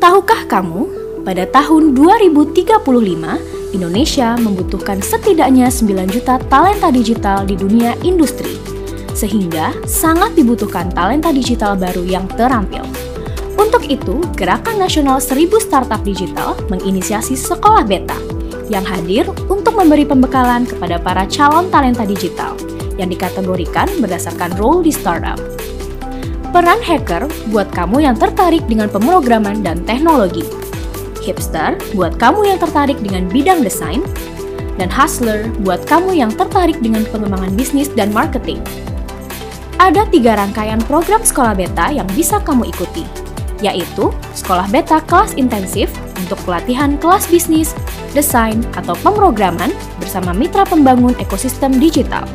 Tahukah kamu, pada tahun 2035, Indonesia membutuhkan setidaknya 9 juta talenta digital di dunia industri. Sehingga sangat dibutuhkan talenta digital baru yang terampil. Untuk itu, Gerakan Nasional 1000 Startup Digital menginisiasi Sekolah Beta yang hadir untuk memberi pembekalan kepada para calon talenta digital yang dikategorikan berdasarkan role di startup. Peran hacker buat kamu yang tertarik dengan pemrograman dan teknologi. Hipster buat kamu yang tertarik dengan bidang desain. Dan hustler buat kamu yang tertarik dengan pengembangan bisnis dan marketing. Ada tiga rangkaian program sekolah beta yang bisa kamu ikuti, yaitu sekolah beta kelas intensif untuk pelatihan kelas bisnis, desain, atau pemrograman bersama mitra pembangun ekosistem digital.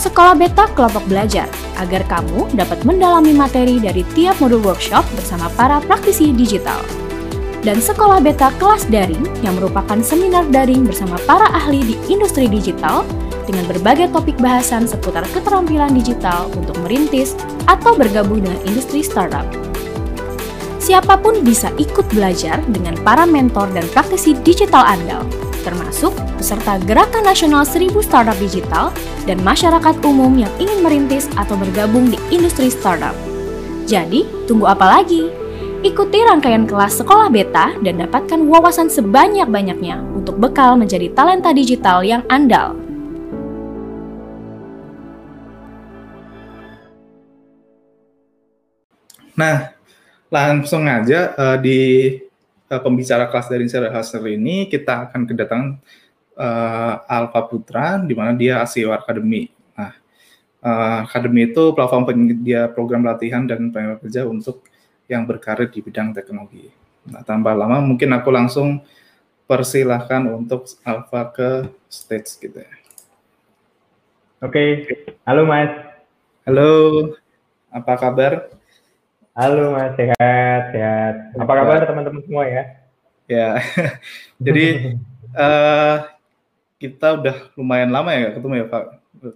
Sekolah beta kelompok belajar agar kamu dapat mendalami materi dari tiap modul workshop bersama para praktisi digital. Dan sekolah beta kelas daring yang merupakan seminar daring bersama para ahli di industri digital dengan berbagai topik bahasan seputar keterampilan digital untuk merintis atau bergabung dengan industri startup. Siapa pun bisa ikut belajar dengan para mentor dan praktisi digital andal, termasuk peserta Gerakan Nasional 1000 Startup Digital dan masyarakat umum yang ingin merintis atau bergabung di industri startup. Jadi, tunggu apa lagi? Ikuti rangkaian kelas sekolah beta dan dapatkan wawasan sebanyak-banyaknya untuk bekal menjadi talenta digital yang andal. Nah, langsung aja uh, di uh, pembicara kelas dari Sarah Haser ini kita akan kedatangan uh, Alfa Putra, di mana dia ASEO Academy. Nah, uh, Academy itu platform penyedia program latihan dan pengembangan kerja untuk yang berkarir di bidang teknologi. Nah, tanpa lama mungkin aku langsung persilahkan untuk Alfa ke stage gitu ya. Oke, halo Mas. Halo, apa kabar? Halo Mas, sehat, sehat. Apa kabar teman-teman semua ya? Ya, jadi uh, kita udah lumayan lama ya ketemu ya Pak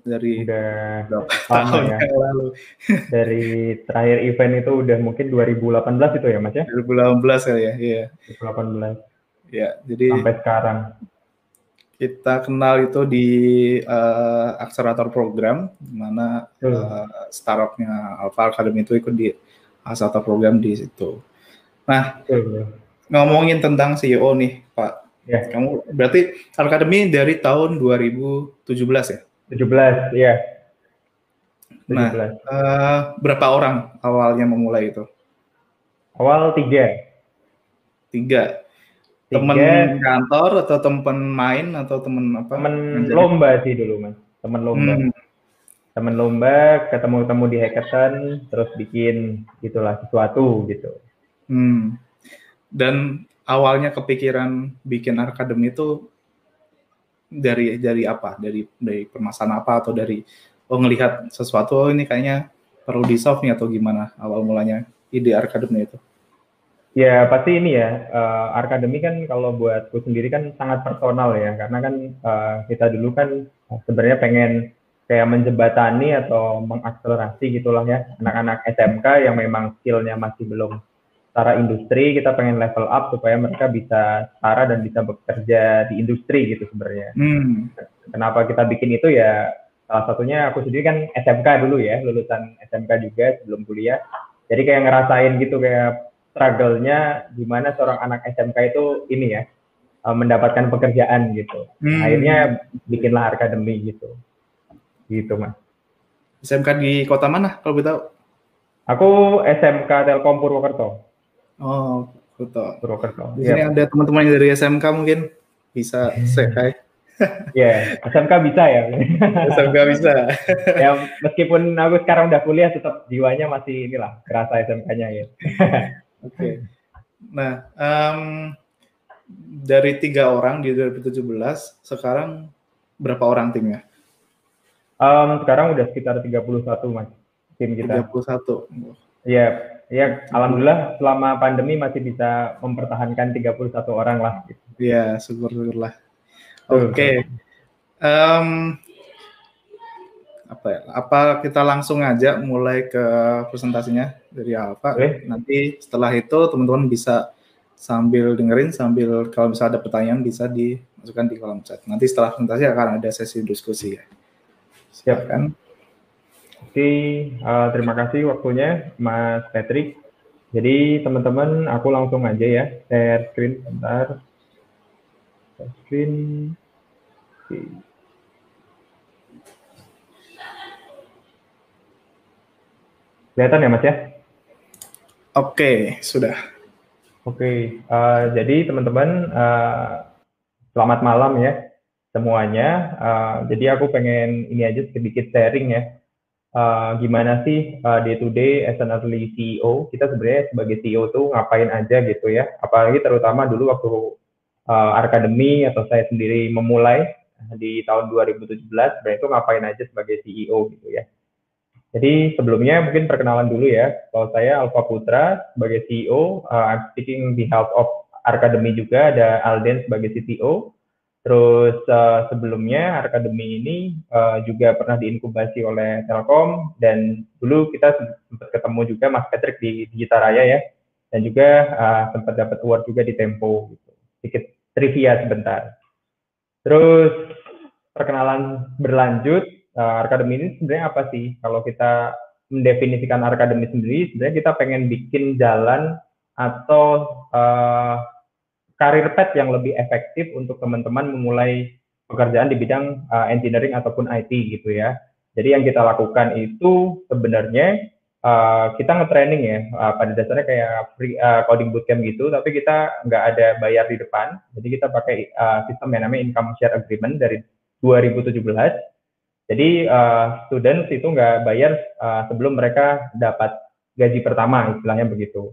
dari udah lama ya. lalu. Dari terakhir event itu udah mungkin 2018 itu ya Mas ya? 2018 kali ya, iya. 2018. Ya, jadi sampai sekarang. Kita kenal itu di uh, akselerator program di mana uh, startupnya Alpha Academy itu ikut di akselerator program di situ. Nah, ngomongin tentang CEO nih Pak. Ya. Kamu berarti Academy dari tahun 2017 ya? 17, ya. 17. Nah, uh, berapa orang awalnya memulai itu? Awal tiga. Tiga. Temen kantor atau temen main atau temen apa? Temen lomba sih dulu mas. Temen lomba. Hmm. Temen lomba, ketemu-temu di hackathon, terus bikin gitulah sesuatu gitu. Hmm. Dan awalnya kepikiran bikin akademi itu dari dari apa? Dari dari permasalahan apa atau dari oh ngelihat sesuatu oh ini kayaknya perlu di solve nih atau gimana awal mulanya ide akademi itu? Ya pasti ini ya uh, akademi kan kalau buatku sendiri kan sangat personal ya karena kan uh, kita dulu kan sebenarnya pengen kayak menjembatani atau mengakselerasi gitulah ya anak-anak SMK yang memang skillnya masih belum secara industri kita pengen level up supaya mereka bisa setara dan bisa bekerja di industri gitu sebenarnya. Hmm. Kenapa kita bikin itu ya salah satunya aku sendiri kan SMK dulu ya lulusan SMK juga sebelum kuliah. Jadi kayak ngerasain gitu kayak struggle-nya gimana seorang anak SMK itu ini ya eh, mendapatkan pekerjaan gitu. Hmm. Akhirnya bikinlah akademi gitu. Gitu mas. SMK di kota mana kalau tahu? Aku SMK Telkom Purwokerto. Oh, Purwokerto. Purwokerto. Di sini yeah. ada teman-teman dari SMK mungkin bisa say hi. Ya, yeah, SMK bisa ya. SMK bisa. ya, meskipun aku sekarang udah kuliah, tetap jiwanya masih inilah, kerasa SMK-nya ya. Oke. Okay. Nah, um, dari tiga orang di 2017, sekarang berapa orang timnya? Um, sekarang udah sekitar 31 mas, tim kita. 31. Iya, ya alhamdulillah selama pandemi masih bisa mempertahankan 31 orang lah. Iya, syukur-syukurlah. Oke. Okay. Um, apa ya? Apa kita langsung aja mulai ke presentasinya dari Alfa? Okay. Nanti setelah itu teman-teman bisa sambil dengerin sambil kalau misalnya ada pertanyaan bisa dimasukkan di kolom chat. Nanti setelah presentasi akan ada sesi diskusi ya. Siap kan? Oke, uh, terima kasih waktunya Mas Patrick. Jadi teman-teman aku langsung aja ya share screen sebentar. Share screen. Oke. Kelihatan ya Mas ya? Oke, sudah. Oke, uh, jadi teman-teman uh, selamat malam ya semuanya. Uh, jadi aku pengen ini aja sedikit sharing ya. Uh, gimana sih uh, day to day as an early CEO? Kita sebenarnya sebagai CEO tuh ngapain aja gitu ya? Apalagi terutama dulu waktu uh, akademi atau saya sendiri memulai di tahun 2017, sebenarnya itu ngapain aja sebagai CEO gitu ya. Jadi sebelumnya mungkin perkenalan dulu ya. Kalau saya Alfa Putra sebagai CEO, uh, I'm speaking behalf of Arkademi juga ada Alden sebagai CTO. Terus uh, sebelumnya Arkademi ini uh, juga pernah diinkubasi oleh Telkom dan dulu kita sempat ketemu juga Mas Patrick di Digital Raya ya. Dan juga uh, sempat dapat award juga di Tempo gitu. Sedikit trivia sebentar. Terus perkenalan berlanjut uh, Arkademi ini sebenarnya apa sih? Kalau kita mendefinisikan Arkademi sendiri, sebenarnya kita pengen bikin jalan atau uh, karir path yang lebih efektif untuk teman-teman memulai pekerjaan di bidang uh, engineering ataupun IT gitu ya. Jadi yang kita lakukan itu sebenarnya uh, kita nge-training ya, uh, pada dasarnya kayak free uh, coding bootcamp gitu, tapi kita nggak ada bayar di depan. Jadi kita pakai uh, sistem yang namanya income share agreement dari 2017 jadi uh, students itu nggak bayar uh, sebelum mereka dapat gaji pertama, istilahnya begitu.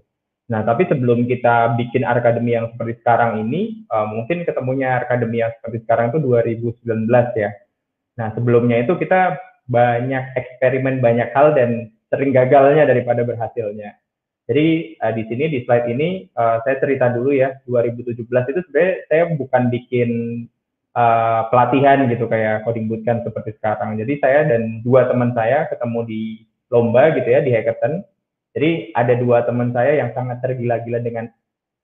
Nah, tapi sebelum kita bikin akademi yang seperti sekarang ini, uh, mungkin ketemunya akademi yang seperti sekarang itu 2019 ya. Nah, sebelumnya itu kita banyak eksperimen banyak hal dan sering gagalnya daripada berhasilnya. Jadi uh, di sini di slide ini uh, saya cerita dulu ya 2017 itu sebenarnya saya bukan bikin uh, pelatihan gitu kayak coding bootcamp seperti sekarang. Jadi saya dan dua teman saya ketemu di lomba gitu ya di hackathon. Jadi ada dua teman saya yang sangat tergila-gila dengan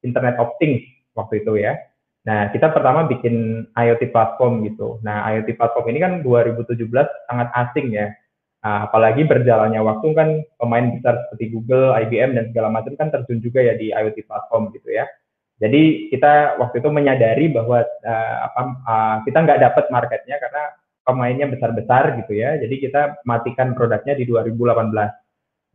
Internet of Things waktu itu ya. Nah, kita pertama bikin IoT platform gitu. Nah, IoT platform ini kan 2017 sangat asing ya. Nah, apalagi berjalannya waktu kan pemain besar seperti Google, IBM dan segala macam kan terjun juga ya di IoT platform gitu ya. Jadi kita waktu itu menyadari bahwa uh, apa, uh, kita nggak dapat marketnya karena pemainnya besar-besar gitu ya. Jadi kita matikan produknya di 2018.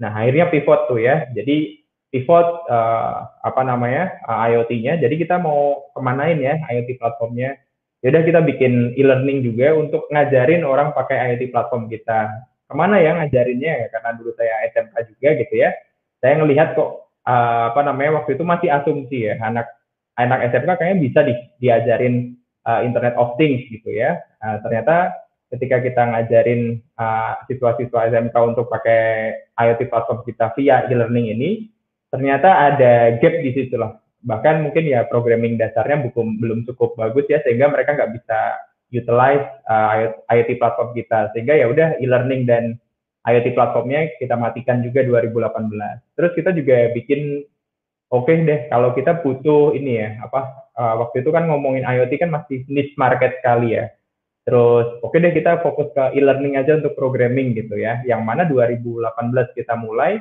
Nah akhirnya pivot tuh ya. Jadi pivot uh, apa namanya uh, IoT-nya. Jadi kita mau kemanain ya IoT platformnya. Yaudah kita bikin e-learning juga untuk ngajarin orang pakai IoT platform kita. Ke mana ya ngajarinnya? Karena dulu saya SMK juga gitu ya. Saya ngelihat kok uh, apa namanya waktu itu masih asumsi ya anak anak SMK kayaknya bisa di, diajarin uh, Internet of Things gitu ya. Uh, ternyata ketika kita ngajarin uh, siswa-siswa SMK untuk pakai IoT platform kita via e-learning ini, ternyata ada gap di situ lah. Bahkan mungkin ya programming dasarnya bukan belum cukup bagus ya sehingga mereka nggak bisa utilize uh, IoT platform kita sehingga ya udah e-learning dan IoT platformnya kita matikan juga 2018. Terus kita juga bikin oke okay deh kalau kita butuh ini ya apa uh, waktu itu kan ngomongin IoT kan masih niche market sekali ya. Terus oke okay deh kita fokus ke e-learning aja untuk programming gitu ya. Yang mana 2018 kita mulai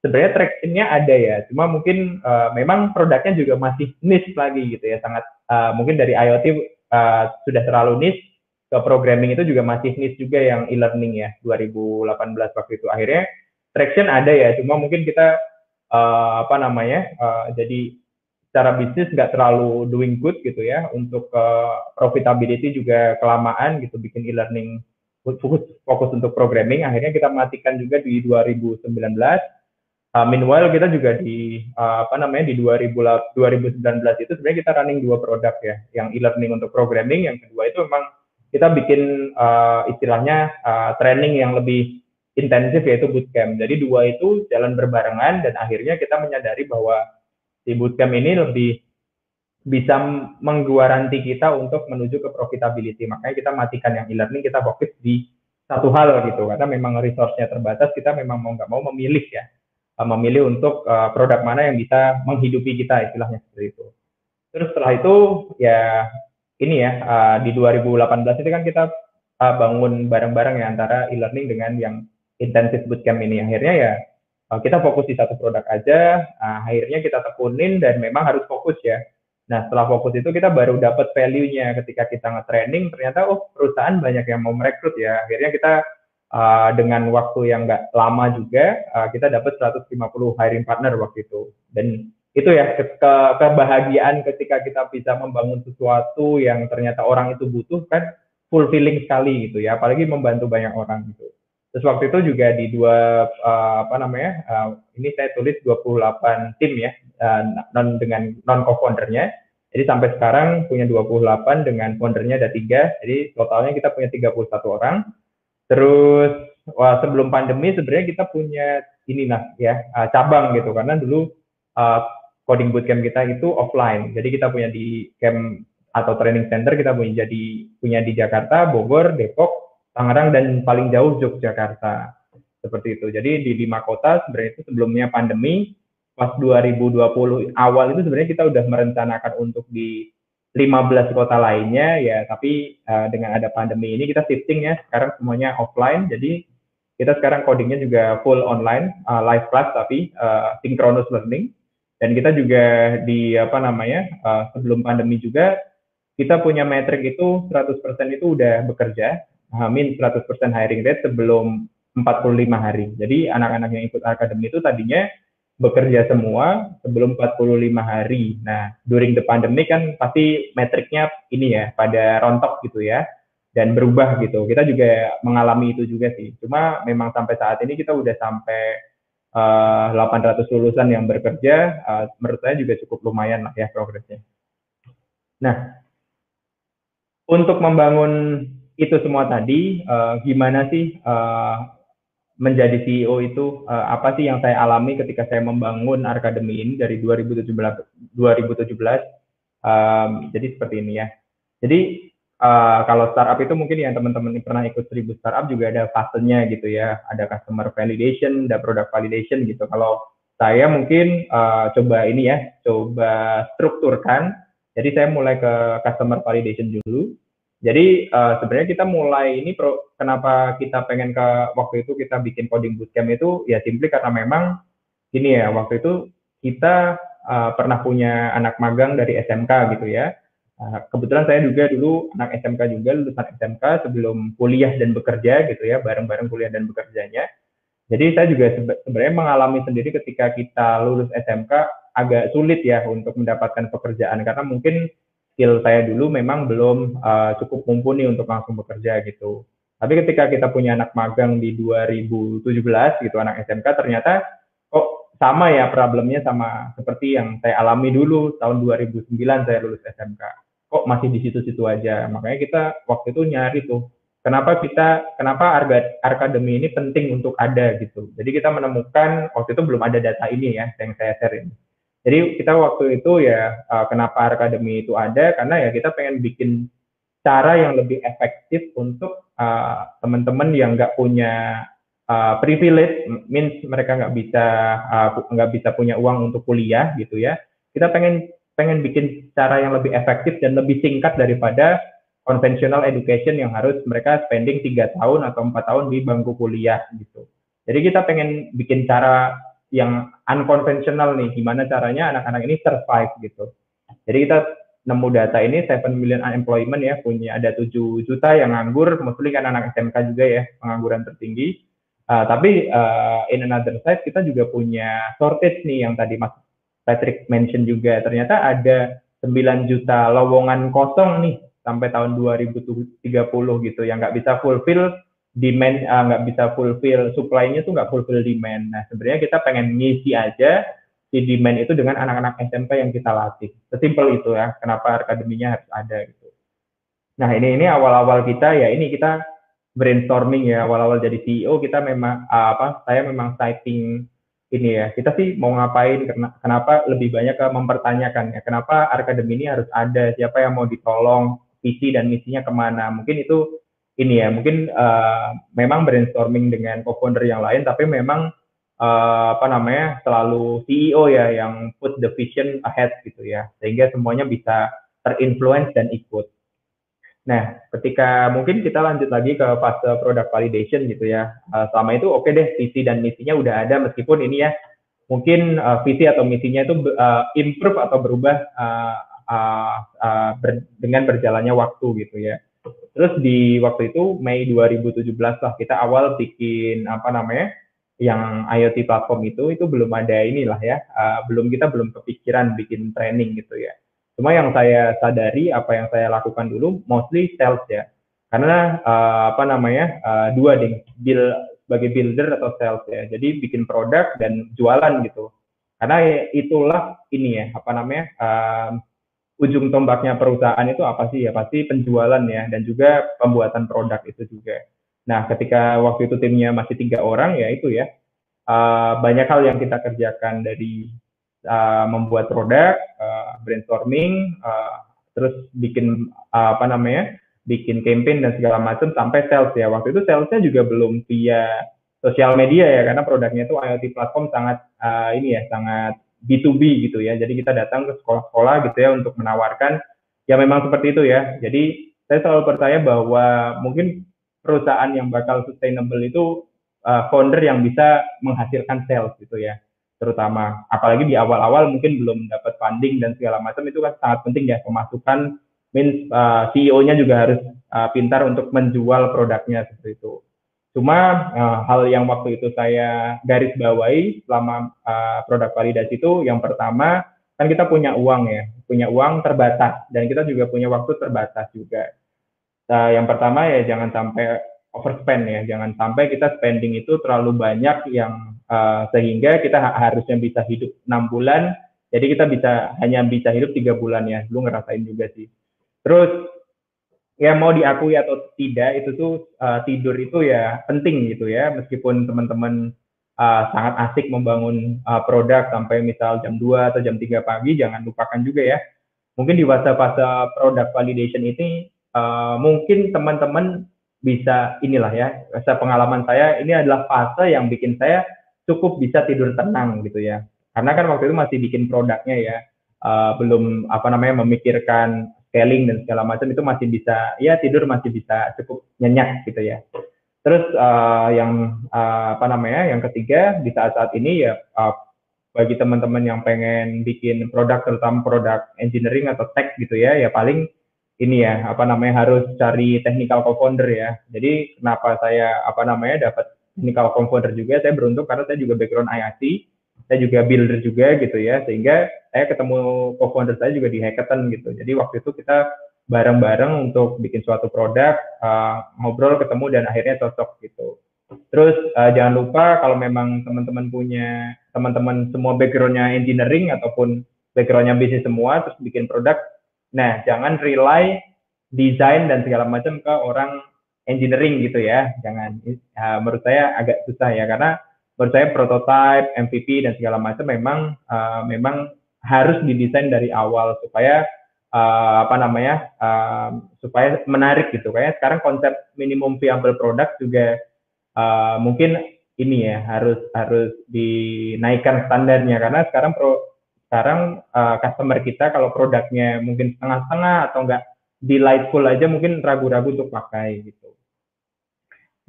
sebenarnya tractionnya ada ya. Cuma mungkin uh, memang produknya juga masih niche lagi gitu ya. Sangat uh, mungkin dari IoT uh, sudah terlalu niche ke programming itu juga masih niche juga yang e-learning ya 2018 waktu itu akhirnya traction ada ya cuma mungkin kita uh, apa namanya uh, jadi secara bisnis nggak terlalu doing good gitu ya untuk uh, profitability juga kelamaan gitu bikin e-learning fokus fokus untuk programming. Akhirnya kita matikan juga di 2019 uh, meanwhile kita juga di uh, apa namanya di 2000, 2019 itu sebenarnya kita running dua produk ya yang e-learning untuk programming. Yang kedua itu memang kita bikin uh, istilahnya uh, training yang lebih intensif yaitu bootcamp. Jadi dua itu jalan berbarengan dan akhirnya kita menyadari bahwa di bootcamp ini lebih bisa mengguaranti kita untuk menuju ke profitability. Makanya kita matikan yang e-learning, kita fokus di satu hal gitu. Karena memang resource-nya terbatas, kita memang mau nggak mau memilih ya uh, memilih untuk uh, produk mana yang bisa menghidupi kita istilahnya seperti itu. Terus setelah itu ya ini ya uh, di 2018 itu kan kita bangun bareng-bareng ya antara e-learning dengan yang intensive bootcamp ini. Akhirnya ya kita fokus di satu produk aja. Uh, akhirnya kita tekunin dan memang harus fokus ya. Nah setelah fokus itu kita baru dapat value-nya ketika kita nge-training ternyata oh perusahaan banyak yang mau merekrut ya. Akhirnya kita uh, dengan waktu yang nggak lama juga uh, kita dapat 150 hiring partner waktu itu. Dan itu ya ke, ke kebahagiaan ketika kita bisa membangun sesuatu yang ternyata orang itu butuh kan fulfilling sekali gitu ya apalagi membantu banyak orang gitu terus waktu itu juga di dua uh, apa namanya uh, ini saya tulis 28 tim ya uh, non dengan non co-foundernya jadi sampai sekarang punya 28 dengan foundernya ada tiga. Jadi totalnya kita punya 31 orang. Terus wah, sebelum pandemi sebenarnya kita punya ini nah ya uh, cabang gitu. Karena dulu uh, coding bootcamp kita itu offline. Jadi kita punya di camp atau training center kita punya jadi punya di Jakarta, Bogor, Depok, Tangerang dan paling jauh Yogyakarta. Seperti itu. Jadi di lima kota sebenarnya itu sebelumnya pandemi pas 2020 awal itu sebenarnya kita udah merencanakan untuk di 15 kota lainnya ya tapi uh, dengan ada pandemi ini kita shifting ya sekarang semuanya offline jadi kita sekarang codingnya juga full online uh, live class tapi uh, synchronous learning dan kita juga di apa namanya uh, sebelum pandemi juga kita punya metrik itu 100% itu udah bekerja, amin 100% hiring rate sebelum 45 hari. Jadi anak-anak yang ikut akademi itu tadinya bekerja semua sebelum 45 hari. Nah, during the pandemic kan pasti metriknya ini ya, pada rontok gitu ya, dan berubah gitu. Kita juga mengalami itu juga sih. Cuma memang sampai saat ini kita udah sampai uh, eh, 800 lulusan yang bekerja, uh, menurut saya juga cukup lumayan lah ya progresnya. Nah, untuk membangun itu semua tadi, uh, gimana sih uh, menjadi CEO itu? Uh, apa sih yang saya alami ketika saya membangun Arkademi ini dari 2017? 2017 um, jadi seperti ini ya. Jadi uh, kalau startup itu mungkin yang teman-teman pernah ikut seribu startup juga ada fasenya gitu ya, ada customer validation, ada product validation gitu. Kalau saya mungkin uh, coba ini ya, coba strukturkan. Jadi saya mulai ke customer validation dulu. Jadi uh, sebenarnya kita mulai ini pro, kenapa kita pengen ke waktu itu kita bikin coding bootcamp itu ya simply karena memang ini ya waktu itu kita uh, pernah punya anak magang dari SMK gitu ya Nah, kebetulan saya juga dulu anak SMK juga lulusan SMK sebelum kuliah dan bekerja gitu ya bareng-bareng kuliah dan bekerjanya. Jadi saya juga sebenarnya mengalami sendiri ketika kita lulus SMK agak sulit ya untuk mendapatkan pekerjaan karena mungkin skill saya dulu memang belum uh, cukup mumpuni untuk langsung bekerja gitu. Tapi ketika kita punya anak magang di 2017 gitu anak SMK ternyata kok sama ya problemnya sama seperti yang saya alami dulu tahun 2009 saya lulus SMK kok masih di situ-situ aja. Makanya kita waktu itu nyari tuh, kenapa kita, kenapa harga akademi ini penting untuk ada gitu. Jadi kita menemukan waktu itu belum ada data ini ya yang saya share ini. Jadi kita waktu itu ya uh, kenapa akademi itu ada karena ya kita pengen bikin cara yang lebih efektif untuk uh, teman-teman yang nggak punya uh, privilege, means mereka nggak bisa nggak uh, bisa punya uang untuk kuliah gitu ya. Kita pengen pengen bikin cara yang lebih efektif dan lebih singkat daripada conventional education yang harus mereka spending tiga tahun atau empat tahun di bangku kuliah gitu. Jadi kita pengen bikin cara yang unconventional nih, gimana caranya anak-anak ini survive gitu. Jadi kita nemu data ini 7 million unemployment ya, punya ada 7 juta yang nganggur, mostly kan anak SMK juga ya, pengangguran tertinggi. Uh, tapi uh, in another side kita juga punya shortage nih yang tadi Mas Patrick mention juga ternyata ada 9 juta lowongan kosong nih sampai tahun 2030 gitu yang nggak bisa fulfill demand uh, nggak bisa fulfill supply-nya tuh nggak fulfill demand. Nah sebenarnya kita pengen ngisi aja si demand itu dengan anak-anak SMP yang kita latih. Sesimpel itu ya kenapa akademinya harus ada gitu. Nah ini ini awal-awal kita ya ini kita brainstorming ya awal-awal jadi CEO kita memang uh, apa saya memang citing ini ya kita sih mau ngapain kenapa lebih banyak ke mempertanyakan ya kenapa akademi ini harus ada siapa yang mau ditolong visi dan misinya ke mana mungkin itu ini ya mungkin uh, memang brainstorming dengan co-founder yang lain tapi memang uh, apa namanya selalu CEO ya yang put the vision ahead gitu ya sehingga semuanya bisa terinfluence dan ikut. Nah, ketika mungkin kita lanjut lagi ke fase product validation gitu ya. Uh, selama itu oke okay deh visi dan misinya udah ada meskipun ini ya mungkin uh, visi atau misinya itu uh, improve atau berubah uh, uh, uh, ber, dengan berjalannya waktu gitu ya. Terus di waktu itu Mei 2017 lah kita awal bikin apa namanya yang IoT platform itu itu belum ada inilah ya, uh, belum kita belum kepikiran bikin training gitu ya. Cuma yang saya sadari apa yang saya lakukan dulu mostly sales ya. Karena uh, apa namanya uh, dua ding, build sebagai builder atau sales ya. Jadi bikin produk dan jualan gitu. Karena itulah ini ya apa namanya uh, ujung tombaknya perusahaan itu apa sih ya pasti penjualan ya dan juga pembuatan produk itu juga. Nah ketika waktu itu timnya masih tiga orang ya itu ya uh, banyak hal yang kita kerjakan dari uh, membuat produk, uh, brainstorming, uh, terus bikin uh, apa namanya bikin campaign dan segala macam sampai sales ya waktu itu salesnya juga belum via sosial media ya karena produknya itu IoT platform sangat uh, ini ya sangat B2B gitu ya. Jadi kita datang ke sekolah-sekolah gitu ya untuk menawarkan ya memang seperti itu ya. Jadi saya selalu percaya bahwa mungkin perusahaan yang bakal sustainable itu uh, founder yang bisa menghasilkan sales gitu ya. Terutama apalagi di awal-awal mungkin belum dapat funding dan segala macam itu kan sangat penting ya pemasukan means uh, CEO-nya juga harus uh, pintar untuk menjual produknya seperti itu. Cuma uh, hal yang waktu itu saya garis bawahi selama uh, produk validasi itu yang pertama kan kita punya uang ya, punya uang terbatas dan kita juga punya waktu terbatas juga. Uh, yang pertama ya jangan sampai overspend ya, jangan sampai kita spending itu terlalu banyak yang uh, sehingga kita harusnya bisa hidup enam bulan, jadi kita bisa hanya bisa hidup tiga bulan ya, lu ngerasain juga sih. Terus ya mau diakui atau tidak itu tuh uh, tidur itu ya penting gitu ya. Meskipun teman-teman uh, sangat asik membangun uh, produk sampai misal jam 2 atau jam 3 pagi jangan lupakan juga ya. Mungkin di fase-fase product validation ini uh, mungkin teman-teman bisa inilah ya pengalaman saya ini adalah fase yang bikin saya cukup bisa tidur tenang gitu ya. Karena kan waktu itu masih bikin produknya ya uh, belum apa namanya memikirkan scaling dan segala macam itu masih bisa ya tidur masih bisa cukup nyenyak gitu ya. Terus uh, yang uh, apa namanya yang ketiga di saat-saat ini ya uh, bagi teman-teman yang pengen bikin produk terutama produk engineering atau tech gitu ya ya paling ini ya apa namanya harus cari technical co-founder ya. Jadi kenapa saya apa namanya dapat technical co-founder juga saya beruntung karena saya juga background IIT saya juga builder juga gitu ya sehingga saya ketemu co-founder saya juga di hackathon gitu. Jadi waktu itu kita bareng-bareng untuk bikin suatu produk uh, ngobrol ketemu dan akhirnya cocok gitu. Terus uh, jangan lupa kalau memang teman-teman punya teman-teman semua backgroundnya engineering ataupun backgroundnya bisnis semua terus bikin produk nah jangan rely desain dan segala macam ke orang engineering gitu ya. Jangan uh, menurut saya agak susah ya karena menurut saya prototype, MVP dan segala macam memang uh, memang harus didesain dari awal supaya uh, apa namanya uh, supaya menarik gitu. Kayak sekarang konsep minimum viable product juga uh, mungkin ini ya harus harus dinaikkan standarnya karena sekarang pro sekarang uh, customer kita kalau produknya mungkin setengah-setengah atau enggak delightful aja mungkin ragu-ragu untuk pakai gitu.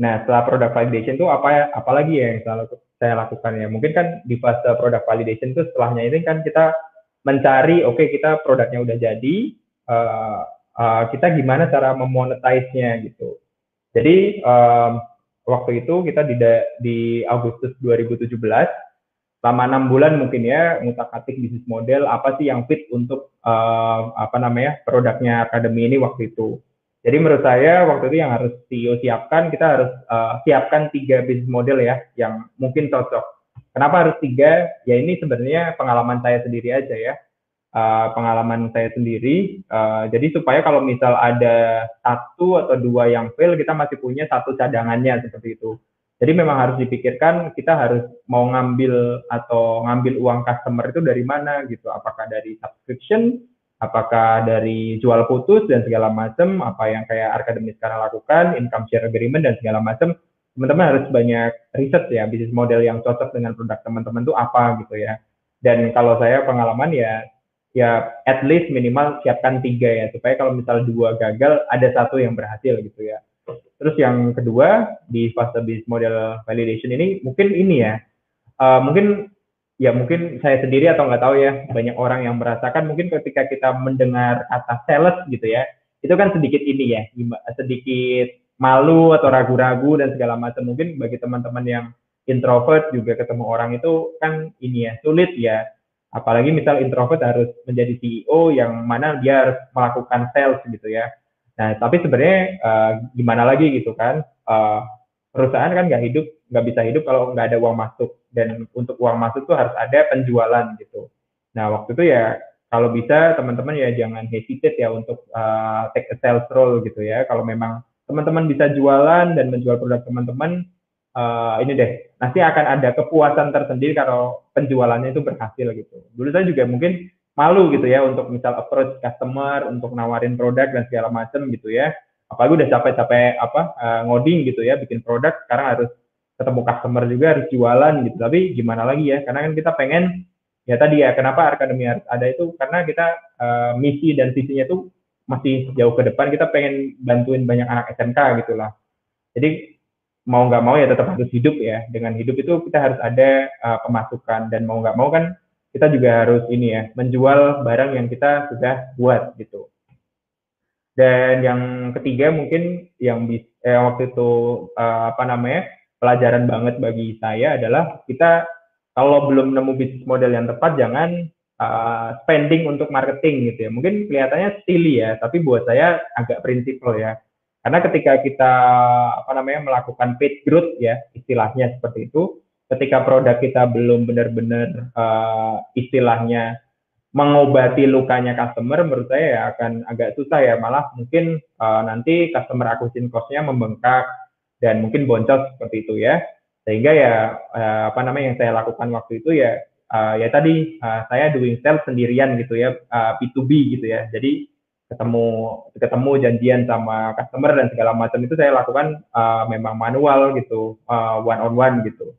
Nah, setelah product validation itu apa apalagi ya yang selalu saya lakukan ya? Mungkin kan di fase product validation itu setelahnya ini kan kita mencari, oke okay, kita produknya udah jadi, uh, uh, kita gimana cara memonetize-nya gitu. Jadi um, waktu itu kita di di Agustus 2017 selama enam bulan mungkin ya ngutak-atik bisnis model apa sih yang fit untuk uh, apa namanya produknya akademi ini waktu itu. Jadi menurut saya waktu itu yang harus CEO siapkan, kita harus uh, siapkan tiga bisnis model ya, yang mungkin cocok. Kenapa harus tiga? Ya ini sebenarnya pengalaman saya sendiri aja ya. Uh, pengalaman saya sendiri. Uh, jadi supaya kalau misal ada satu atau dua yang fail, kita masih punya satu cadangannya seperti itu. Jadi memang harus dipikirkan kita harus mau ngambil atau ngambil uang customer itu dari mana gitu. Apakah dari subscription apakah dari jual putus dan segala macam apa yang kayak akademi sekarang lakukan income share agreement dan segala macam teman-teman harus banyak riset ya bisnis model yang cocok dengan produk teman-teman itu apa gitu ya. Dan kalau saya pengalaman ya ya at least minimal siapkan tiga ya supaya kalau misal dua gagal ada satu yang berhasil gitu ya. Terus yang kedua di fase bisnis model validation ini mungkin ini ya uh, mungkin ya mungkin saya sendiri atau nggak tahu ya banyak orang yang merasakan mungkin ketika kita mendengar kata sales gitu ya itu kan sedikit ini ya sedikit malu atau ragu-ragu dan segala macam. Mungkin bagi teman-teman yang introvert juga ketemu orang itu kan ini ya sulit ya. Apalagi misal introvert harus menjadi CEO yang mana dia harus melakukan sales gitu ya. Nah tapi sebenarnya uh, gimana lagi gitu kan uh, perusahaan kan nggak hidup nggak bisa hidup kalau nggak ada uang masuk. Dan untuk uang masuk tuh harus ada penjualan gitu. Nah waktu itu ya kalau bisa teman-teman ya jangan hesitate ya untuk uh, take a sales role gitu ya. Kalau memang teman-teman bisa jualan dan menjual produk teman-teman uh, ini deh nanti akan ada kepuasan tersendiri kalau penjualannya itu berhasil gitu. Dulu saya juga mungkin malu gitu ya untuk misal approach customer untuk nawarin produk dan segala macam gitu ya apalagi udah capek-capek apa uh, ngoding gitu ya bikin produk sekarang harus ketemu customer juga harus jualan gitu. Tapi gimana lagi ya karena kan kita pengen ya tadi ya kenapa akademi harus ada itu? Karena kita uh, misi dan visinya tuh masih jauh ke depan kita pengen bantuin banyak anak SMK gitulah jadi mau nggak mau ya tetap harus hidup ya. Dengan hidup itu kita harus ada uh, pemasukan. Dan mau nggak mau kan kita juga harus ini ya menjual barang yang kita sudah buat gitu dan yang ketiga mungkin yang bis, eh, waktu itu uh, apa namanya pelajaran banget bagi saya adalah kita kalau belum nemu bisnis model yang tepat jangan uh, spending untuk marketing gitu ya. Mungkin kelihatannya silly ya, tapi buat saya agak prinsip loh ya. Karena ketika kita apa namanya melakukan paid growth ya istilahnya seperti itu, ketika produk kita belum benar-benar uh, istilahnya mengobati lukanya customer menurut saya ya akan agak susah ya. Malah mungkin uh, nanti customer acquisition cost-nya membengkak dan mungkin boncos seperti itu ya. Sehingga ya uh, apa namanya yang saya lakukan waktu itu ya uh, ya tadi uh, saya doing sales sendirian gitu ya uh, B2B gitu ya. Jadi ketemu ketemu janjian sama customer dan segala macam itu saya lakukan uh, memang manual gitu uh, one on one gitu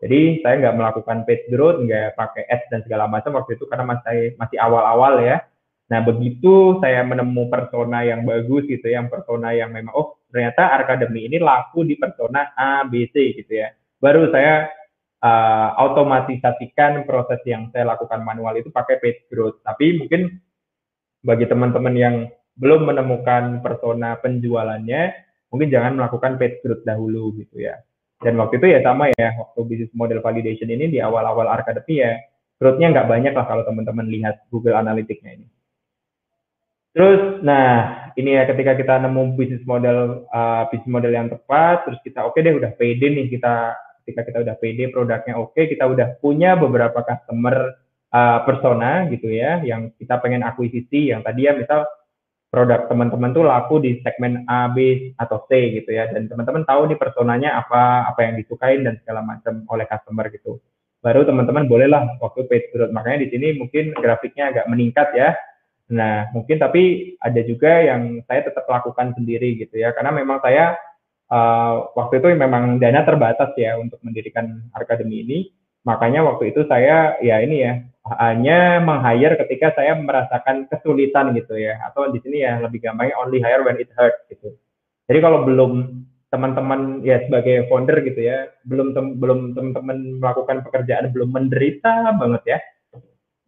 jadi saya nggak melakukan paid growth, nggak pakai ads dan segala macam waktu itu karena masih masih awal-awal ya. Nah begitu saya menemu persona yang bagus gitu, ya, yang persona yang memang oh ternyata Arkademi ini laku di persona A, B, C gitu ya. Baru saya uh, otomatisasikan proses yang saya lakukan manual itu pakai paid growth. Tapi mungkin bagi teman-teman yang belum menemukan persona penjualannya, mungkin jangan melakukan paid growth dahulu gitu ya. Dan waktu itu ya sama ya, waktu bisnis model validation ini di awal-awal Arkademi ya, growth-nya nggak banyak lah kalau teman-teman lihat Google Analytics-nya ini. Terus, nah ini ya ketika kita nemu bisnis model uh, bisnis model yang tepat, terus kita oke okay deh udah pede nih kita ketika kita udah pede produknya oke, okay, kita udah punya beberapa customer uh, persona gitu ya, yang kita pengen akuisisi, yang tadi ya misal produk teman-teman tuh laku di segmen A, B atau C gitu ya. Dan teman-teman tahu nih personanya apa, apa yang disukain dan segala macam oleh customer gitu. Baru teman-teman bolehlah waktu page growth. Makanya di sini mungkin grafiknya agak meningkat ya. Nah, mungkin tapi ada juga yang saya tetap lakukan sendiri gitu ya. Karena memang saya uh, waktu itu memang dana terbatas ya untuk mendirikan akademi ini. Makanya waktu itu saya ya ini ya hanya meng-hire ketika saya merasakan kesulitan gitu ya. Atau di sini ya lebih gampangnya only hire when it hurt gitu. Jadi kalau belum teman-teman ya sebagai founder gitu ya belum tem belum teman-teman melakukan pekerjaan belum menderita banget ya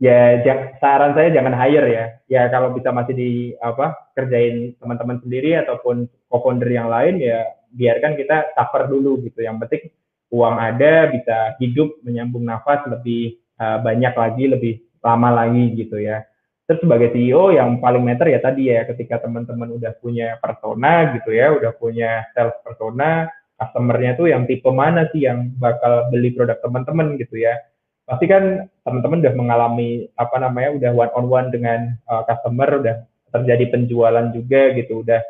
ya saran saya jangan hire ya. Ya kalau bisa masih di apa kerjain teman-teman sendiri ataupun co-founder yang lain ya biarkan kita suffer dulu gitu. Yang penting uang ada bisa hidup menyambung nafas lebih uh, banyak lagi, lebih lama lagi gitu ya. Terus sebagai CEO yang paling meter ya tadi ya ketika teman-teman udah punya persona gitu ya, udah punya sales persona, customernya tuh yang tipe mana sih yang bakal beli produk teman-teman gitu ya. Pasti kan teman-teman udah mengalami apa namanya udah one on one dengan uh, customer, udah terjadi penjualan juga gitu, udah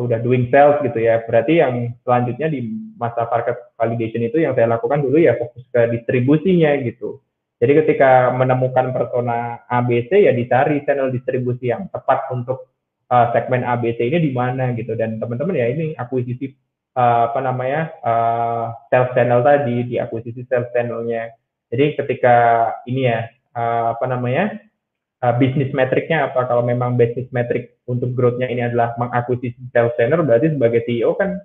udah doing sales gitu ya. Berarti yang selanjutnya di masa market validation itu yang saya lakukan dulu ya fokus ke distribusinya gitu jadi ketika menemukan persona ABC ya dicari channel distribusi yang tepat untuk uh, segmen ABC ini di mana gitu dan teman-teman ya ini akuisisi uh, apa namanya uh, sales channel tadi, di akuisisi sales channelnya. Jadi ketika ini ya uh, apa namanya uh, bisnis metriknya apa kalau memang bisnis metrik untuk growth-nya ini adalah mengakuisisi sales channel berarti sebagai CEO kan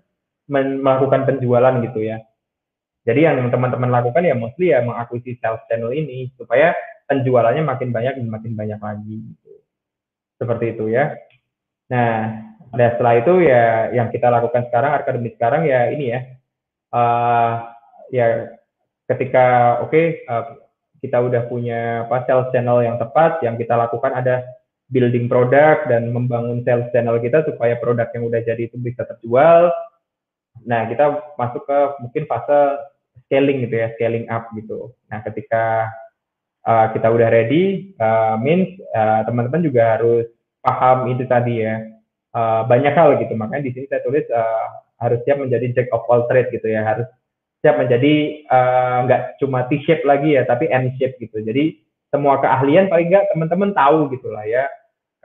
melakukan penjualan gitu ya. Jadi yang teman-teman lakukan ya mostly ya mengakuisisi sales channel ini supaya penjualannya makin banyak dan makin banyak lagi. Gitu. Seperti itu ya. Nah, dan setelah itu ya yang kita lakukan sekarang akademik sekarang ya ini ya. Uh, ya ketika oke okay, uh, kita udah punya apa sales channel yang tepat, yang kita lakukan ada building produk dan membangun sales channel kita supaya produk yang udah jadi itu bisa terjual. Nah, kita masuk ke mungkin fase scaling gitu ya, scaling up gitu. Nah, ketika uh, kita udah ready, uh, means uh, teman-teman juga harus paham itu tadi ya. Uh, banyak hal gitu, makanya di sini saya tulis uh, harus siap menjadi jack of all trade gitu ya, harus siap menjadi nggak uh, cuma T-shape lagi ya, tapi M-shape gitu. Jadi semua keahlian paling nggak teman-teman tahu gitu lah ya.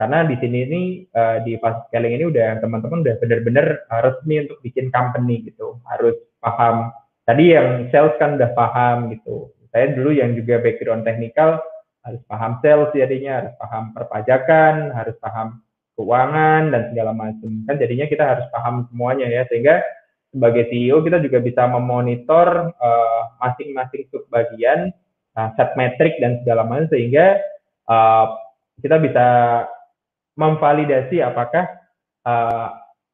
Karena di sini ini uh, di fase scaling ini udah teman-teman udah benar-benar uh, resmi untuk bikin company gitu, harus paham tadi yang sales kan udah paham gitu. Saya dulu yang juga background teknikal harus paham sales jadinya, harus paham perpajakan, harus paham keuangan dan segala macam. Kan jadinya kita harus paham semuanya ya sehingga sebagai CEO kita juga bisa memonitor uh, masing-masing subbagian, uh, set metrik dan segala macam sehingga uh, kita bisa memvalidasi apakah uh,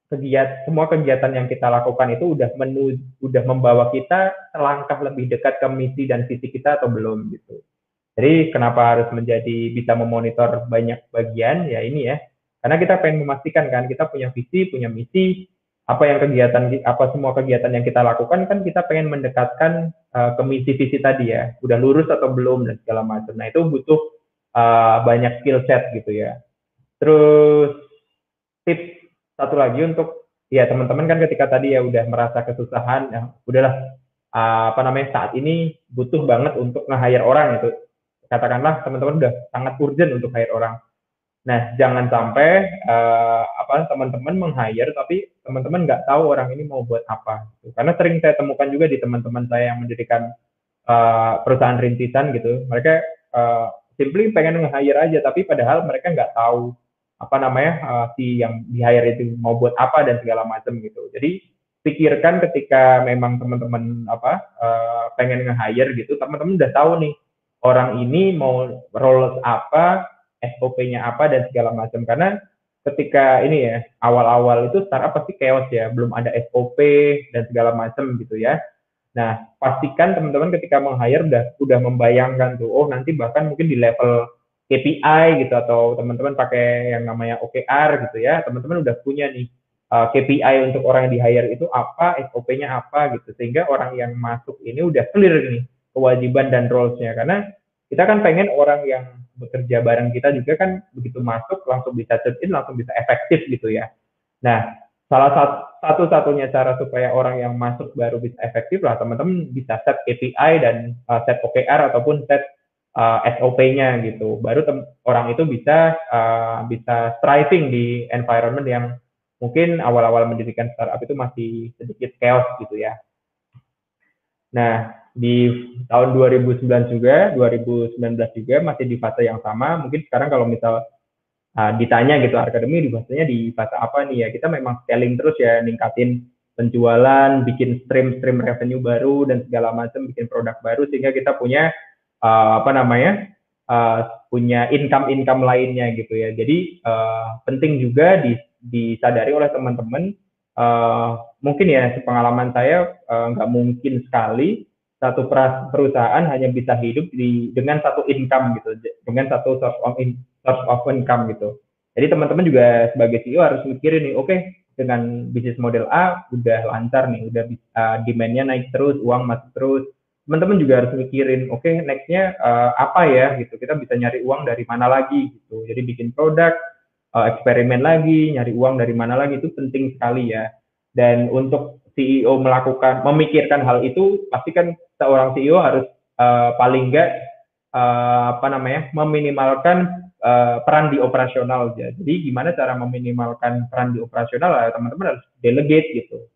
kegiatan semua kegiatan yang kita lakukan itu udah menu udah membawa kita selangkah lebih dekat ke misi dan visi kita atau belum gitu. Jadi kenapa harus menjadi bisa memonitor banyak bagian ya ini ya. Karena kita pengen memastikan kan kita punya visi, punya misi, apa yang kegiatan apa semua kegiatan yang kita lakukan kan kita pengen mendekatkan uh, ke misi visi tadi ya. Udah lurus atau belum dan segala macam. Nah, itu butuh uh, banyak skill set gitu ya. Terus tips satu lagi untuk ya teman-teman kan ketika tadi ya udah merasa kesusahan ya udahlah uh, apa namanya saat ini butuh banget untuk nge-hire orang itu katakanlah teman-teman udah sangat urgent untuk hire orang. Nah jangan sampai uh, apa teman-teman meng-hire tapi teman-teman nggak tahu orang ini mau buat apa karena sering saya temukan juga di teman-teman saya yang mendirikan uh, perusahaan rintisan gitu. Mereka uh, simply pengen nge-hire aja tapi padahal mereka nggak tahu apa namanya uh, si yang di hire itu mau buat apa dan segala macam gitu. Jadi pikirkan ketika memang teman-teman apa uh, pengen nge-hire gitu, teman-teman udah tahu nih orang ini mau role apa, SOP-nya apa dan segala macam karena ketika ini ya awal-awal itu startup pasti chaos ya, belum ada SOP dan segala macam gitu ya. Nah, pastikan teman-teman ketika meng-hire udah udah membayangkan tuh, oh nanti bahkan mungkin di level KPI gitu atau teman-teman pakai yang namanya OKR gitu ya, teman-teman udah punya nih uh, KPI untuk orang yang di hire itu apa, SOP-nya apa gitu, sehingga orang yang masuk ini udah clear nih kewajiban dan roles-nya karena kita kan pengen orang yang bekerja bareng kita juga kan begitu masuk langsung bisa check in langsung bisa efektif gitu ya. Nah, salah satu satu-satunya cara supaya orang yang masuk baru bisa efektif lah teman-teman bisa set KPI dan uh, set OKR ataupun set uh, SOP-nya gitu. Baru orang itu bisa uh, bisa thriving di environment yang mungkin awal-awal mendirikan startup itu masih sedikit chaos gitu ya. Nah, di tahun 2009 juga, 2019 juga masih di fase yang sama. Mungkin sekarang kalau misal uh, ditanya gitu akademi di fasenya di fase apa nih ya? Kita memang scaling terus ya, ningkatin penjualan, bikin stream-stream revenue baru dan segala macam, bikin produk baru sehingga kita punya uh, apa namanya uh, punya income-income lainnya gitu ya. Jadi uh, penting juga di, disadari oleh teman-teman. Uh, mungkin ya pengalaman saya nggak uh, mungkin sekali satu perusahaan hanya bisa hidup di dengan satu income gitu, dengan satu source of in, source of income gitu. Jadi teman-teman juga sebagai CEO harus mikirin nih, oke okay, dengan bisnis model A udah lancar nih, udah bisa demandnya naik terus, uang masuk terus, teman-teman juga harus mikirin, oke okay, nextnya uh, apa ya gitu, kita bisa nyari uang dari mana lagi gitu. Jadi bikin produk, uh, eksperimen lagi, nyari uang dari mana lagi itu penting sekali ya. Dan untuk CEO melakukan, memikirkan hal itu, pasti kan seorang CEO harus uh, paling enggak uh, apa namanya, meminimalkan uh, peran di operasional. Ya. Jadi gimana cara meminimalkan peran di operasional? Ya, teman-teman harus delegate gitu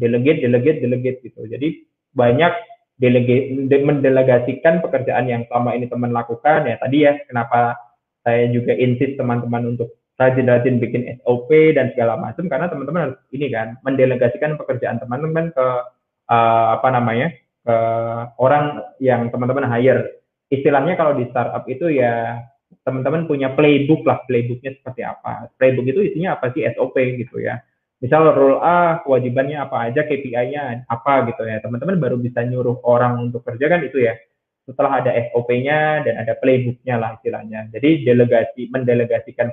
delegate, delegate, delegate gitu. Jadi banyak delegate, mendelegasikan pekerjaan yang selama ini teman lakukan ya tadi ya kenapa saya juga insist teman-teman untuk rajin-rajin bikin SOP dan segala macam karena teman-teman harus ini kan mendelegasikan pekerjaan teman-teman ke uh, apa namanya ke orang yang teman-teman hire. Istilahnya kalau di startup itu ya teman-teman punya playbook lah playbooknya seperti apa. Playbook itu isinya apa sih? SOP gitu ya misal role A kewajibannya apa aja KPI-nya apa gitu ya. Teman-teman baru bisa nyuruh orang untuk kerja kan itu ya. Setelah ada SOP-nya dan ada playbook-nya lah istilahnya. Jadi delegasi mendelegasikan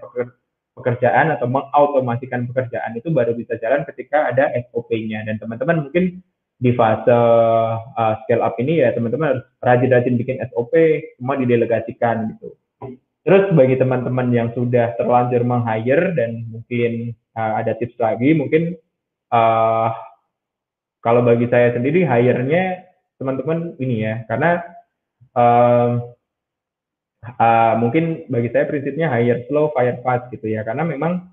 pekerjaan atau mengautomasikan pekerjaan itu baru bisa jalan ketika ada SOP-nya dan teman-teman mungkin di fase uh, scale up ini ya teman-teman harus rajin-rajin bikin SOP semua didelegasikan gitu. Terus bagi teman-teman yang sudah terlanjur meng-hire dan mungkin uh, ada tips lagi mungkin uh, kalau bagi saya sendiri hire-nya teman-teman ini ya karena uh, uh, mungkin bagi saya prinsipnya hire slow, fire fast gitu ya, karena memang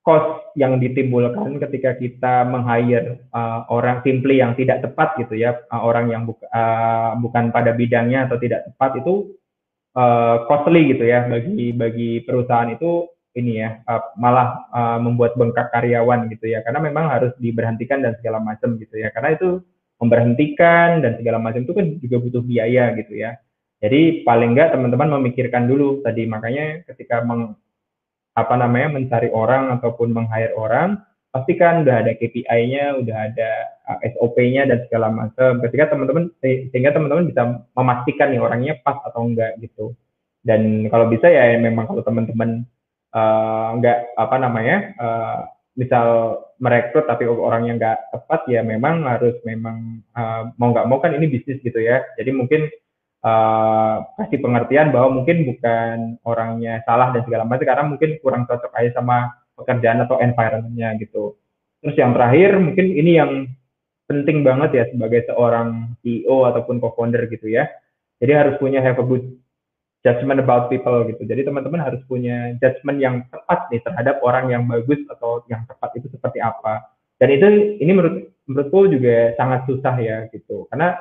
cost yang ditimbulkan ketika kita meng-hire uh, orang simply yang tidak tepat gitu ya, uh, orang yang buka, uh, bukan pada bidangnya atau tidak tepat itu uh, costly gitu ya bagi bagi perusahaan itu ini ya uh, malah uh, membuat bengkak karyawan gitu ya, karena memang harus diberhentikan dan segala macam gitu ya, karena itu memberhentikan dan segala macam itu kan juga butuh biaya gitu ya. Jadi paling enggak teman-teman memikirkan dulu tadi makanya ketika meng, apa namanya mencari orang ataupun meng-hire orang pastikan udah ada KPI-nya, udah ada uh, SOP-nya dan segala macam. Ketika teman-teman sehingga teman-teman bisa memastikan nih orangnya pas atau enggak gitu. Dan kalau bisa ya memang kalau teman-teman uh, enggak apa namanya uh, misal merekrut tapi orangnya enggak tepat ya memang harus memang uh, mau nggak mau kan ini bisnis gitu ya. Jadi mungkin uh, kasih pengertian bahwa mungkin bukan orangnya salah dan segala macam karena mungkin kurang cocok aja sama pekerjaan atau environmentnya gitu. Terus yang terakhir mungkin ini yang penting banget ya sebagai seorang CEO ataupun co-founder gitu ya. Jadi harus punya have a good judgment about people gitu. Jadi teman-teman harus punya judgment yang tepat nih terhadap orang yang bagus atau yang tepat itu seperti apa. Dan itu ini menurut menurutku juga sangat susah ya gitu. Karena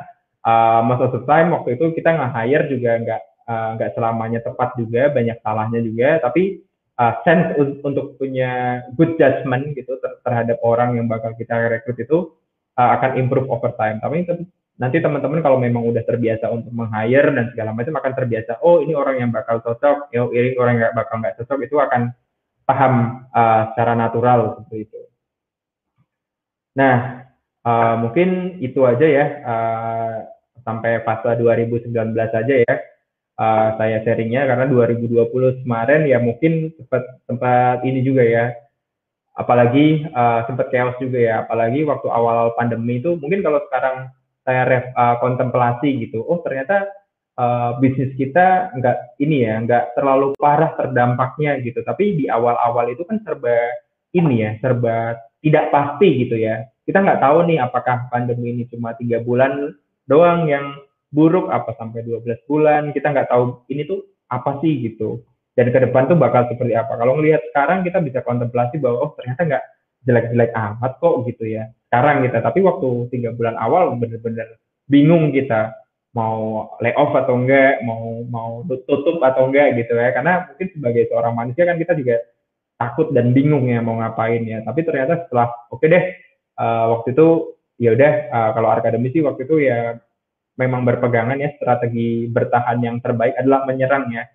uh, most of waktu itu kita nge-hire juga nggak uh, nggak selamanya tepat juga banyak salahnya juga tapi uh, sense untuk punya good judgment gitu ter terhadap orang yang bakal kita rekrut itu uh, akan improve over time tapi nanti teman-teman kalau memang udah terbiasa untuk meng-hire dan segala macam akan terbiasa oh ini orang yang bakal cocok oh ini orang yang bakal nggak cocok itu akan paham uh, secara natural seperti itu. Nah uh, mungkin itu aja ya uh, sampai fase 2019 saja ya uh, saya sharingnya. Karena 2020 kemarin ya mungkin sempat sempat ini juga ya apalagi uh, sempat chaos juga ya. Apalagi waktu awal pandemi itu mungkin kalau sekarang saya ref, uh, kontemplasi gitu. Oh ternyata uh, bisnis kita nggak ini ya nggak terlalu parah terdampaknya gitu. Tapi di awal-awal itu kan serba ini ya serba tidak pasti gitu ya. Kita nggak tahu nih apakah pandemi ini cuma tiga bulan doang yang buruk apa sampai 12 bulan. Kita nggak tahu ini tuh apa sih gitu. Dan ke depan tuh bakal seperti apa. Kalau ngelihat sekarang kita bisa kontemplasi bahwa oh ternyata nggak jelek-jelek amat kok gitu ya sekarang kita tapi waktu tiga bulan awal bener-bener bingung kita mau layoff atau enggak mau mau tutup atau enggak gitu ya. Karena mungkin sebagai seorang manusia kan kita juga takut dan bingung ya mau ngapain ya. Tapi ternyata setelah oke okay deh uh, waktu itu ya udah uh, kalau akademi sih waktu itu ya memang berpegangan ya strategi bertahan yang terbaik adalah menyerang ya.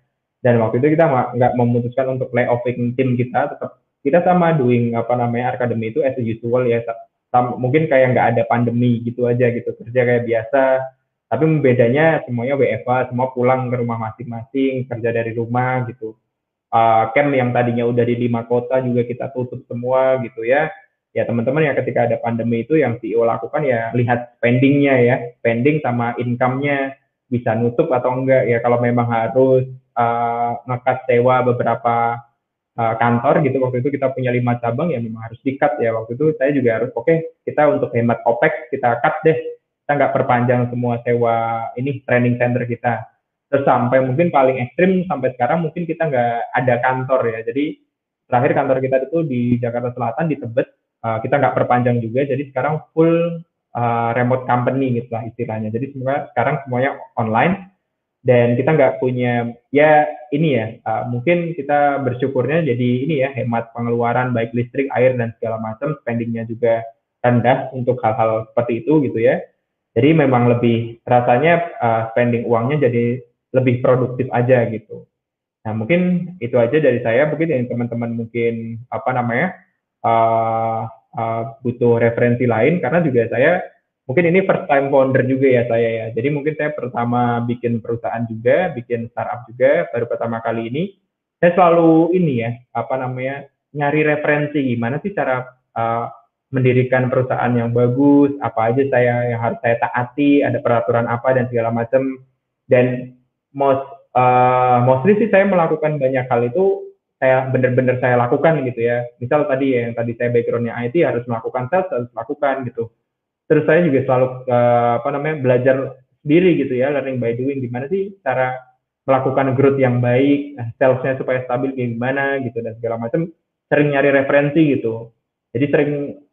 Dan waktu itu kita nggak memutuskan untuk layoffing tim kita tetap kita sama doing apa namanya akademi itu as usual ya mungkin kayak nggak ada pandemi gitu aja gitu kerja kayak biasa. Tapi bedanya semuanya WFA semua pulang ke rumah masing-masing kerja dari rumah gitu. Uh, camp yang tadinya udah di lima kota juga kita tutup semua gitu ya. Ya teman-teman ya ketika ada pandemi itu yang CEO lakukan ya lihat spendingnya ya. Spending sama income-nya bisa nutup atau enggak. Ya kalau memang harus uh, ngekat sewa beberapa uh, kantor gitu waktu itu kita punya lima cabang ya memang harus dikat ya. Waktu itu saya juga harus oke okay, kita untuk hemat OPEX kita cut deh. Kita nggak perpanjang semua sewa ini training center kita. Terus sampai mungkin paling ekstrim sampai sekarang mungkin kita nggak ada kantor ya. Jadi terakhir kantor kita itu di Jakarta Selatan di Tebet. Uh, kita nggak perpanjang juga jadi sekarang full uh, remote company gitu lah istilahnya. Jadi semua sekarang semuanya online dan kita nggak punya ya ini ya uh, mungkin kita bersyukurnya jadi ini ya hemat pengeluaran baik listrik air dan segala macam spendingnya juga rendah untuk hal-hal seperti itu gitu ya. Jadi memang lebih rasanya uh, spending uangnya jadi lebih produktif aja gitu. Nah mungkin itu aja dari saya. Mungkin yang teman-teman mungkin apa namanya uh, uh, butuh referensi lain karena juga saya mungkin ini first time founder juga ya saya ya. Jadi mungkin saya pertama bikin perusahaan juga, bikin startup juga, baru pertama kali ini. Saya selalu ini ya, apa namanya, nyari referensi gimana sih cara uh, mendirikan perusahaan yang bagus, apa aja saya yang harus saya taati, ada peraturan apa dan segala macam. Dan most uh, mostly sih saya melakukan banyak hal itu saya benar-benar saya lakukan gitu ya. Misal tadi ya, yang tadi saya backgroundnya IT harus melakukan sales harus melakukan gitu terus saya juga selalu uh, apa namanya belajar sendiri gitu ya learning by doing. Gimana sih cara melakukan growth yang baik eh, salesnya supaya stabil gimana gitu dan segala macam sering nyari referensi gitu. Jadi sering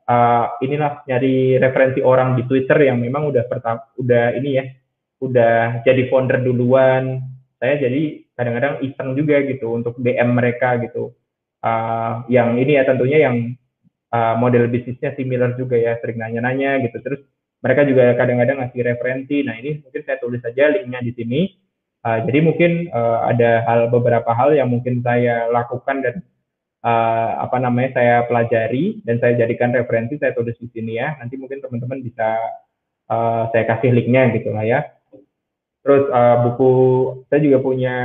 uh, inilah nyari referensi orang di Twitter yang memang udah pertama udah ini ya udah jadi founder duluan. Saya jadi kadang-kadang iseng juga gitu untuk DM mereka gitu. Uh, yang ini ya tentunya yang uh, model bisnisnya similar juga ya, sering nanya-nanya gitu. Terus mereka juga kadang-kadang ngasih referensi. Nah ini mungkin saya tulis saja linknya di sini. Uh, jadi mungkin uh, ada hal beberapa hal yang mungkin saya lakukan dan uh, apa namanya saya pelajari dan saya jadikan referensi saya tulis di sini ya. Nanti mungkin teman-teman bisa uh, saya kasih linknya gitu lah ya. Terus uh, buku saya juga punya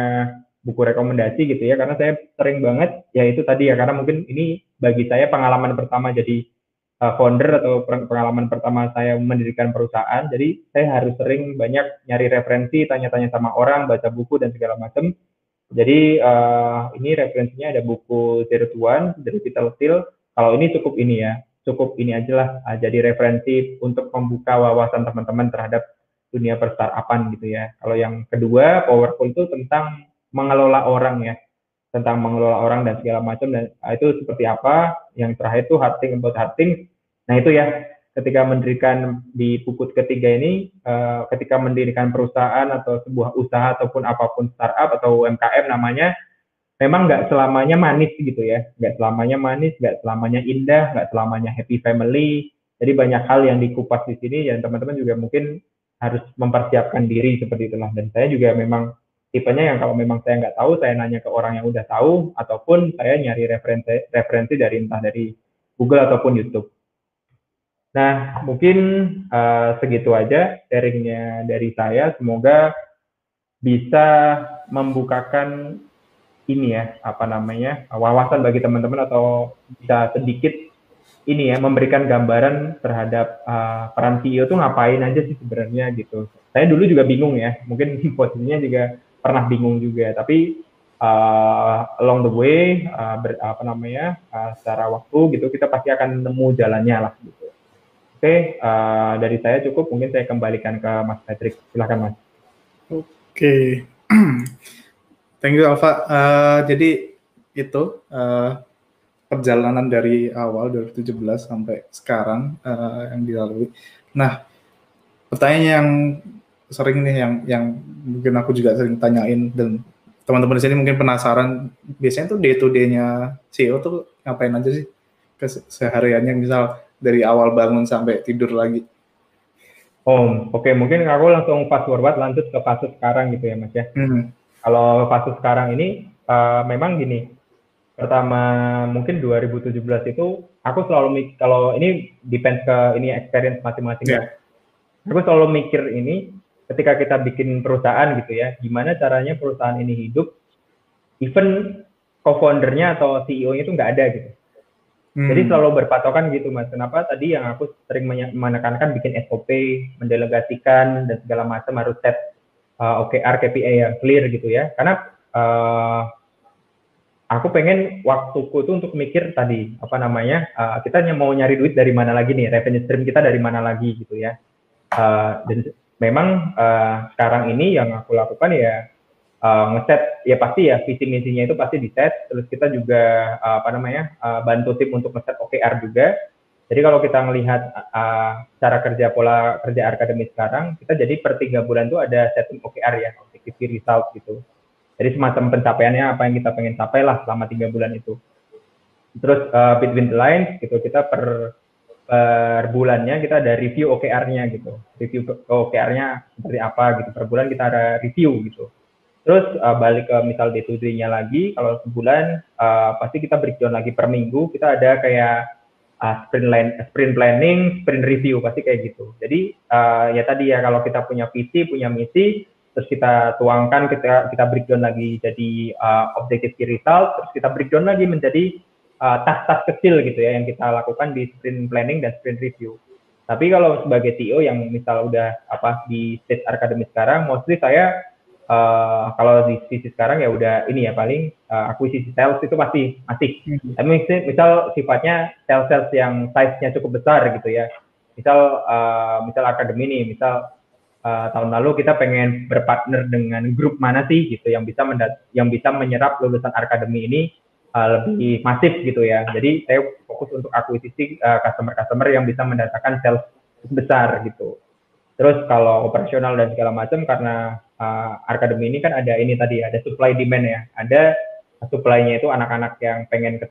buku rekomendasi gitu ya karena saya sering banget ya itu tadi ya karena mungkin ini bagi saya pengalaman pertama jadi uh, founder atau pengalaman pertama saya mendirikan perusahaan jadi saya harus sering banyak nyari referensi tanya-tanya sama orang baca buku dan segala macam jadi uh, ini referensinya ada buku Zero to One dari Peter Thiel. Kalau ini cukup ini ya cukup ini aja lah uh, jadi referensi untuk membuka wawasan teman-teman terhadap dunia perstartupan gitu ya. Kalau yang kedua powerful itu tentang mengelola orang ya. Tentang mengelola orang dan segala macam. Dan ah, itu seperti apa? Yang terakhir itu hard thing about hard thing nah itu ya. Ketika mendirikan di buku ketiga ini uh, ketika mendirikan perusahaan atau sebuah usaha ataupun apa pun startup atau UMKM namanya memang nggak selamanya manis gitu ya. Nggak selamanya manis nggak selamanya indah nggak selamanya happy family. Jadi banyak hal yang dikupas di sini dan teman-teman juga mungkin harus mempersiapkan diri seperti itulah. Dan saya juga memang tipenya yang kalau memang saya nggak tahu saya nanya ke orang yang udah tahu ataupun saya nyari referensi referensi dari entah dari Google ataupun YouTube. Nah mungkin uh, segitu aja sharingnya dari saya. Semoga bisa membukakan ini ya apa namanya wawasan bagi teman-teman atau bisa sedikit ini ya memberikan gambaran terhadap uh, peran CEO itu ngapain aja sih sebenarnya gitu. Saya dulu juga bingung ya, mungkin posisinya juga pernah bingung juga. Tapi uh, along the way uh, ber, apa namanya uh, secara waktu gitu kita pasti akan nemu jalannya lah gitu. Oke okay, uh, dari saya cukup mungkin saya kembalikan ke Mas Patrick. Silahkan Mas. Oke. Okay. thank you Alfa. Uh, jadi itu uh, perjalanan dari awal 2017 sampai sekarang uh, yang dilalui. Nah pertanyaan yang sering nih yang yang mungkin aku juga sering tanyain dan teman-teman di sini mungkin penasaran biasanya tuh day to day-nya CEO tuh ngapain aja sih kesehariannya misal dari awal bangun sampai tidur lagi. Oh, oke okay. mungkin aku langsung fast forward lanjut ke fase sekarang gitu ya Mas ya. Hmm. Kalau fase sekarang ini uh, memang gini. Pertama mungkin 2017 itu aku selalu mikir kalau ini depends ke ini experience masing-masing yeah. ya. Aku selalu mikir ini ketika kita bikin perusahaan gitu ya, gimana caranya perusahaan ini hidup, even co-foundernya atau CEO-nya itu nggak ada gitu. Hmm. Jadi selalu berpatokan gitu mas. Kenapa tadi yang aku sering menekankan bikin SOP, mendelegasikan dan segala macam harus set uh, OKR, KPI yang clear gitu ya. Karena uh, aku pengen waktuku itu untuk mikir tadi apa namanya uh, kita mau nyari duit dari mana lagi nih revenue stream kita dari mana lagi gitu ya. Uh, dan memang uh, sekarang ini yang aku lakukan ya uh, ngeset ya pasti ya visi misinya itu pasti di set terus kita juga uh, apa namanya uh, bantu tim untuk ngeset OKR juga Jadi kalau kita melihat uh, cara kerja pola kerja akademis sekarang, kita jadi per tiga bulan itu ada setting OKR ya, objective result gitu. Jadi semacam pencapaiannya apa yang kita pengen capai lah selama tiga bulan itu. Terus uh, between the lines gitu, kita per per bulannya kita ada review OKR-nya gitu. Review OKR-nya seperti apa gitu. Per bulan kita ada review gitu. Terus uh, balik ke misal day to day-nya lagi, kalau sebulan uh, pasti kita breakdown lagi per minggu, kita ada kayak uh, sprint line, sprint planning, sprint review pasti kayak gitu. Jadi uh, ya tadi ya kalau kita punya visi, punya misi, terus kita tuangkan, kita kita breakdown lagi jadi uh, objective key result, terus kita breakdown lagi menjadi tas-tas uh, kecil gitu ya yang kita lakukan di sprint planning dan sprint review. Tapi kalau sebagai CEO yang misal udah apa di stage akademik sekarang, mostly saya uh, kalau di sisi sekarang ya udah ini ya paling uh, akuisisi sales itu pasti masih. Hmm. Tapi misal, misal sifatnya sales sales yang size-nya cukup besar gitu ya. Misal uh, misal akademi nih, misal uh, tahun lalu kita pengen berpartner dengan grup mana sih gitu yang bisa mendat yang bisa menyerap lulusan akademi ini uh, lebih masif gitu ya. Jadi saya fokus untuk akuisisi customer-customer uh, yang bisa mendatangkan sales besar gitu. Terus kalau operasional dan segala macam karena uh, akademi ini kan ada ini tadi ada supply demand ya. Ada supply-nya itu anak-anak yang pengen ke,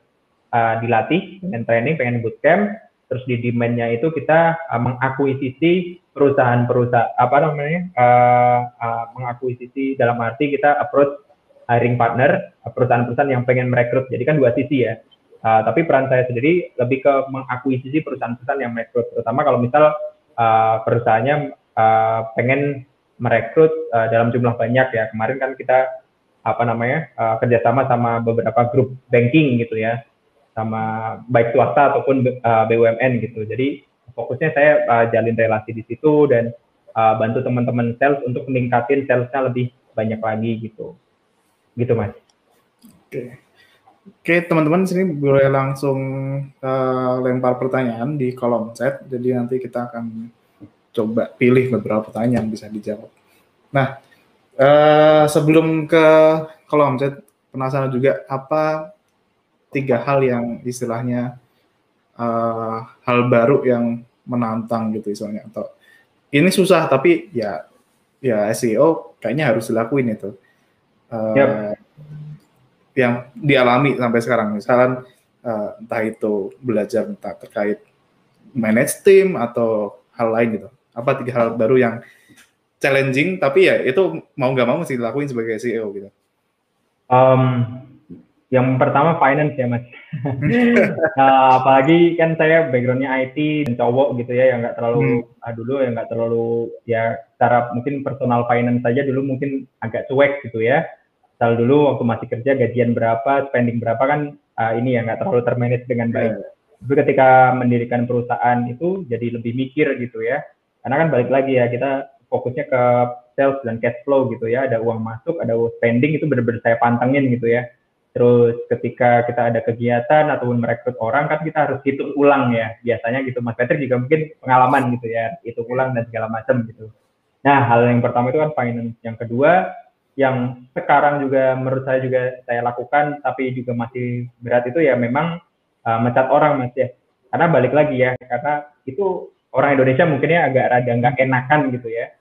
uh, dilatih, pengen training, pengen bootcamp. Terus di demand-nya itu kita uh, mengakuisisi perusahaan-perusahaan apa namanya? Uh, uh, mengakuisisi dalam arti kita approach hiring partner perusahaan-perusahaan yang pengen merekrut. Jadi kan dua sisi ya. Uh, tapi peran saya sendiri lebih ke mengakuisisi perusahaan-perusahaan yang merekrut, terutama kalau misal uh, perusahaannya uh, pengen merekrut uh, dalam jumlah banyak ya. Kemarin kan kita apa namanya uh, kerjasama sama beberapa grup banking gitu ya, sama baik swasta ataupun uh, BUMN gitu. Jadi fokusnya saya uh, jalin relasi di situ dan uh, bantu teman-teman sales untuk meningkatin salesnya lebih banyak lagi gitu. Gitu mas. Oke. Oke, teman-teman sini boleh langsung uh, lempar pertanyaan di kolom chat. Jadi nanti kita akan coba pilih beberapa pertanyaan yang bisa dijawab. Nah, uh, sebelum ke kolom chat, penasaran juga apa tiga hal yang istilahnya uh, hal baru yang menantang gitu istilahnya atau ini susah tapi ya ya SEO kayaknya harus dilakuin itu. Uh, yep yang dialami sampai sekarang. Misalnya uh, entah itu belajar entah terkait manage team atau hal lain gitu. Apa tiga hal baru yang challenging tapi ya itu mau nggak mau mesti dilakuin sebagai CEO gitu. Um, yang pertama finance ya mas nah, apalagi kan saya backgroundnya IT dan cowok gitu ya yang nggak terlalu hmm. ah, dulu yang nggak terlalu ya cara mungkin personal finance saja dulu mungkin agak cuek gitu ya Misal dulu waktu masih kerja gajian berapa, spending berapa kan uh, ini ya nggak terlalu termanage dengan baik. Yeah. Tapi ketika mendirikan perusahaan itu jadi lebih mikir gitu ya. Karena kan balik lagi ya kita fokusnya ke sales dan cash flow gitu ya. Ada uang masuk, ada spending itu benar-benar saya pantengin gitu ya. Terus ketika kita ada kegiatan ataupun merekrut orang kan kita harus hitung ulang ya. Biasanya gitu Mas Patrick juga mungkin pengalaman gitu ya, hitung ulang dan segala macam gitu. Nah, hal yang pertama itu kan finance. Yang kedua, yang sekarang juga menurut saya juga saya lakukan tapi juga masih berat itu ya memang uh, mencat orang mas ya karena balik lagi ya karena itu orang Indonesia mungkinnya agak rada nggak enakan gitu ya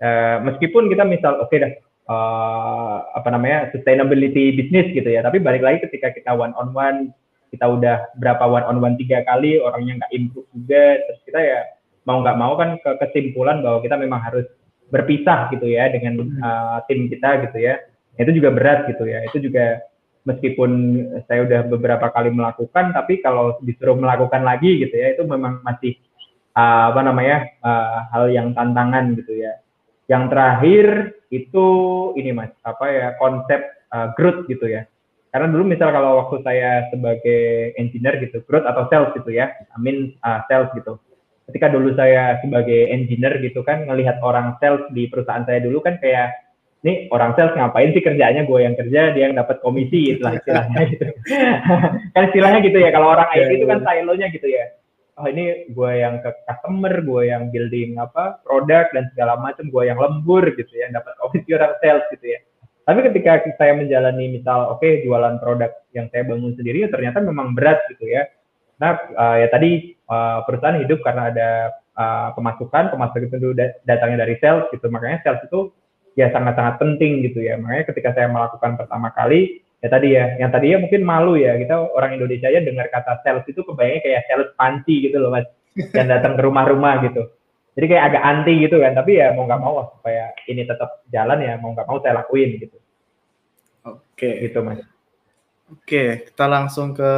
uh, meskipun kita misal oke okay dah uh, apa namanya sustainability bisnis gitu ya. Tapi balik lagi ketika kita one on one kita udah berapa one on one tiga kali orangnya nggak improve juga terus kita ya mau nggak mau kan ke kesimpulan bahwa kita memang harus berpisah gitu ya dengan uh, tim kita gitu ya. Itu juga berat gitu ya. Itu juga meskipun saya udah beberapa kali melakukan tapi kalau disuruh melakukan lagi gitu ya itu memang masih uh, apa namanya uh, hal yang tantangan gitu ya yang terakhir itu ini mas apa ya konsep uh, growth gitu ya. Karena dulu misal kalau waktu saya sebagai engineer gitu growth atau sales gitu ya I mean uh, sales gitu. Ketika dulu saya sebagai engineer gitu kan ngelihat orang sales di perusahaan saya dulu kan kayak nih orang sales ngapain sih kerjanya? Gue yang kerja dia yang dapat komisi itulah istilahnya gitu. Kan istilahnya gitu ya kalau orang IT itu kan iya, iya. silonya gitu ya oh ini gue yang ke customer gue yang building apa produk dan segala macam gue yang lembur gitu ya dapat komisi orang sales gitu ya tapi ketika saya menjalani misal oke okay, jualan produk yang saya bangun sendiri ya ternyata memang berat gitu ya nah uh, ya tadi uh, perusahaan hidup karena ada uh, pemasukan, pemasukan itu datangnya dari sales gitu. Makanya sales itu ya sangat-sangat penting gitu ya. Makanya ketika saya melakukan pertama kali, ya tadi ya, yang tadi ya mungkin malu ya, kita orang Indonesia ya dengar kata sales itu kebayangnya kayak sales panci gitu loh mas, yang datang ke rumah-rumah gitu. Jadi kayak agak anti gitu kan, tapi ya mau nggak mau supaya ini tetap jalan ya mau nggak mau saya lakuin gitu. Oke. Gitu mas. Oke, kita langsung ke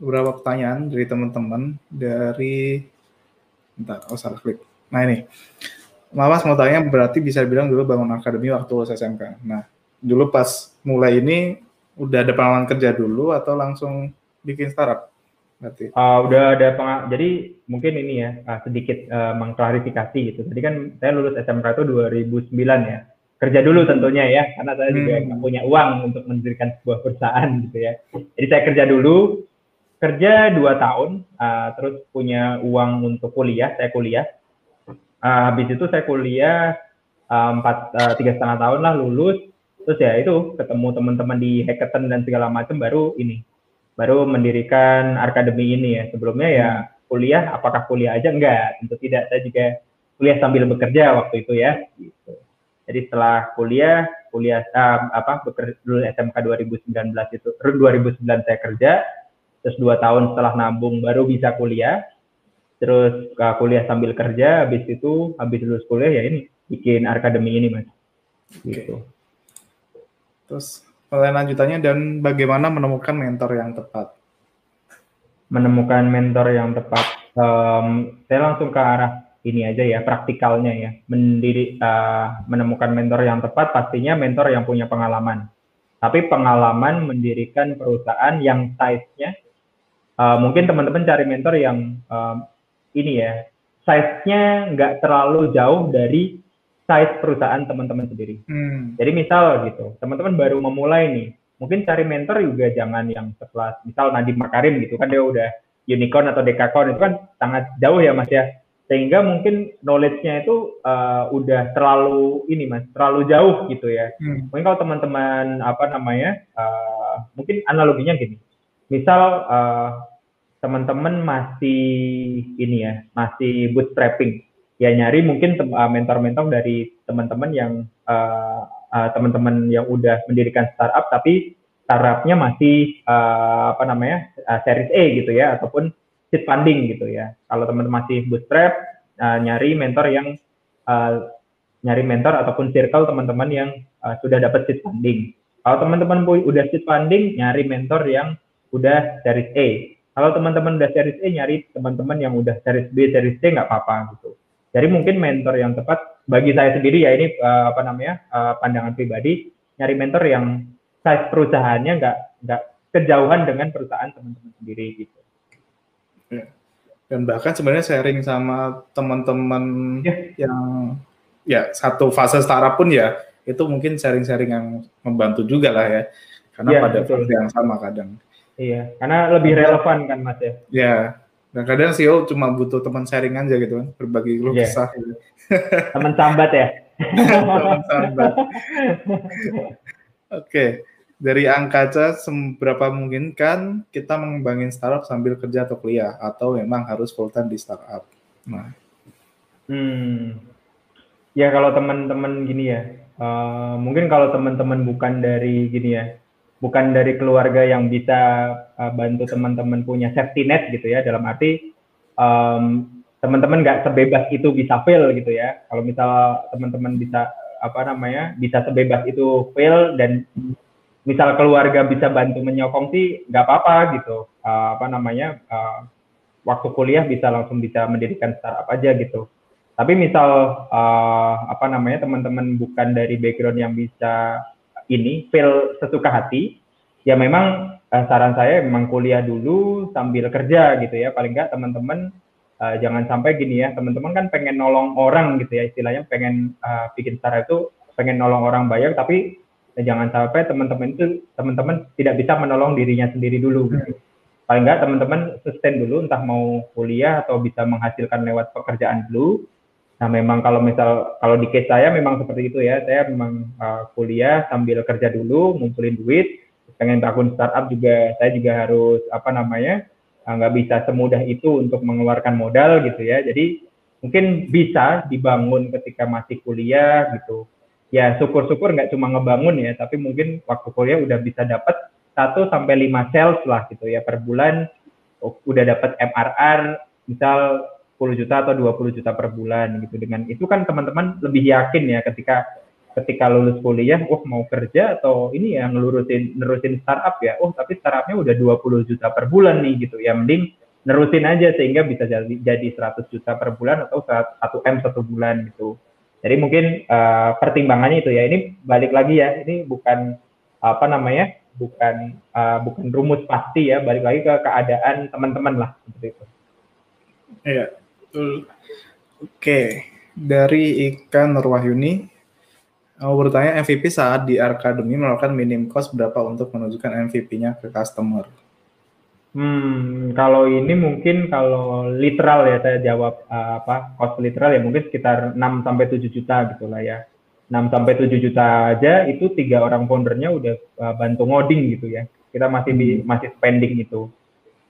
beberapa pertanyaan dari teman-teman dari Bentar, oh salah klik. Nah ini, Mamas mau tanya berarti bisa bilang dulu bangun akademi waktu lulus SMK. Nah, dulu pas mulai ini udah ada pengalaman kerja dulu atau langsung bikin startup? Berarti. Uh, udah ada pengalaman. Jadi mungkin ini ya uh, sedikit uh, mengklarifikasi gitu. Tadi kan saya lulus SMK itu 2009 ya kerja dulu tentunya ya karena saya juga hmm. punya uang untuk mendirikan sebuah perusahaan gitu ya jadi saya kerja dulu kerja dua tahun uh, terus punya uang untuk kuliah saya kuliah uh, habis itu saya kuliah empat uh, tiga setengah tahun lah lulus terus ya itu ketemu teman-teman di hackathon dan segala macam baru ini baru mendirikan akademi ini ya sebelumnya ya kuliah apakah kuliah aja enggak tentu tidak saya juga kuliah sambil bekerja waktu itu ya gitu. Jadi setelah kuliah, kuliah uh, apa bekerja dulu SMK 2019 itu 2009 saya kerja, terus dua tahun setelah nabung baru bisa kuliah, terus uh, kuliah sambil kerja, habis itu habis lulus kuliah ya ini bikin akademi ini mas. Gitu. Terus pertanyaan lanjutannya dan bagaimana menemukan mentor yang tepat? Menemukan mentor yang tepat, um, saya langsung ke arah ini aja ya praktikalnya ya. Mendiri uh, menemukan mentor yang tepat pastinya mentor yang punya pengalaman. Tapi pengalaman mendirikan perusahaan yang size-nya uh, mungkin teman-teman cari mentor yang uh, ini ya size-nya nggak terlalu jauh dari size perusahaan teman-teman sendiri. Hmm. jadi misal gitu teman-teman baru memulai nih mungkin cari mentor juga jangan yang sekelas. Misal Nadiem Makarim gitu kan dia udah unicorn atau dekakorn itu kan sangat jauh ya mas ya. Sehingga mungkin knowledge-nya itu uh, udah terlalu ini mas terlalu jauh gitu ya. Hmm. mungkin kalau teman-teman apa namanya uh, mungkin analoginya gini. Misal uh, teman-teman masih ini ya masih bootstrapping ya nyari mungkin mentor-mentor dari teman-teman yang uh, uh, teman-teman yang udah mendirikan startup tapi startupnya masih uh, apa namanya uh, series A gitu ya ataupun seed funding gitu ya. Kalau teman-teman masih bootstrap, uh, nyari mentor yang uh, nyari mentor ataupun circle teman-teman yang uh, sudah dapat seed funding. Kalau teman-teman udah seed funding, nyari mentor yang udah series A. Kalau teman-teman udah series A, nyari teman-teman yang udah series B, series C nggak apa-apa gitu. Jadi mungkin mentor yang tepat bagi saya sendiri ya ini uh, apa namanya uh, pandangan pribadi, nyari mentor yang size perusahaannya nggak nggak kejauhan dengan perusahaan teman-teman sendiri gitu. Ya. Dan bahkan sebenarnya sharing sama teman-teman ya. yang ya satu fase startup pun ya itu mungkin sharing-sharing yang membantu juga lah ya. Karena ya, pada betul. fase yang sama kadang. Iya, karena lebih relevan kan Mas ya. Ya, dan kadang CEO cuma butuh teman sharing aja gitu kan, berbagi lu yeah. kisah. Gitu. Teman sambat ya. teman sambat. Oke, okay dari angka aja seberapa mungkin kan kita mengembangin startup sambil kerja atau kuliah atau memang harus full time di startup. Nah. Hmm. Ya kalau teman-teman gini ya, uh, mungkin kalau teman-teman bukan dari gini ya, bukan dari keluarga yang bisa uh, bantu teman-teman punya safety net gitu ya, dalam arti um, teman-teman nggak sebebas itu bisa fail gitu ya. Kalau misal teman-teman bisa apa namanya bisa sebebas itu fail dan misal keluarga bisa bantu menyokong sih nggak apa-apa gitu. Uh, apa namanya uh, waktu kuliah bisa langsung bisa mendirikan startup aja gitu. Tapi misal uh, apa namanya teman-teman bukan dari background yang bisa ini feel sesuka hati ya memang uh, saran saya memang kuliah dulu sambil kerja gitu ya paling nggak teman-teman uh, jangan sampai gini ya teman-teman kan pengen nolong orang gitu ya istilahnya pengen uh, bikin startup itu pengen nolong orang bayar tapi dan jangan sampai teman-teman itu teman-teman tidak bisa menolong dirinya sendiri dulu gitu. Paling enggak teman-teman sustain dulu entah mau kuliah atau bisa menghasilkan lewat pekerjaan dulu. Nah, memang kalau misal kalau di case saya memang seperti itu ya. Saya memang uh, kuliah sambil kerja dulu, ngumpulin duit, pengen bangun startup juga saya juga harus apa namanya? uh, nggak bisa semudah itu untuk mengeluarkan modal gitu ya. Jadi mungkin bisa dibangun ketika masih kuliah gitu. Ya syukur-syukur nggak cuma ngebangun ya, tapi mungkin waktu kuliah udah bisa dapat 1 sampai 5 sales lah gitu ya per bulan udah dapat MRR misal 10 juta atau 20 juta per bulan gitu. Dengan itu kan teman-teman lebih yakin ya ketika ketika lulus kuliah, oh mau kerja atau ini ya ngelurusin nerusin startup ya, oh tapi startupnya udah 20 juta per bulan nih gitu, ya mending nerusin aja sehingga bisa jadi jadi 100 juta per bulan atau 1 m satu bulan gitu. Jadi mungkin uh, pertimbangannya itu ya, ini balik lagi ya, ini bukan apa namanya, bukan uh, bukan rumus pasti ya, balik lagi ke keadaan teman-teman lah seperti itu. Iya, betul. Oke, dari ikan Nurwahyuni, Mau bertanya MVP saat di Academy melakukan minim cost berapa untuk menunjukkan MVP-nya ke customer? Hmm, kalau ini mungkin kalau literal ya saya jawab uh, apa cost literal ya mungkin sekitar 6 sampai 7 juta gitu lah ya. 6 sampai 7 juta aja itu tiga orang foundernya udah uh, bantu ngoding gitu ya. Kita masih di, hmm. masih spending itu.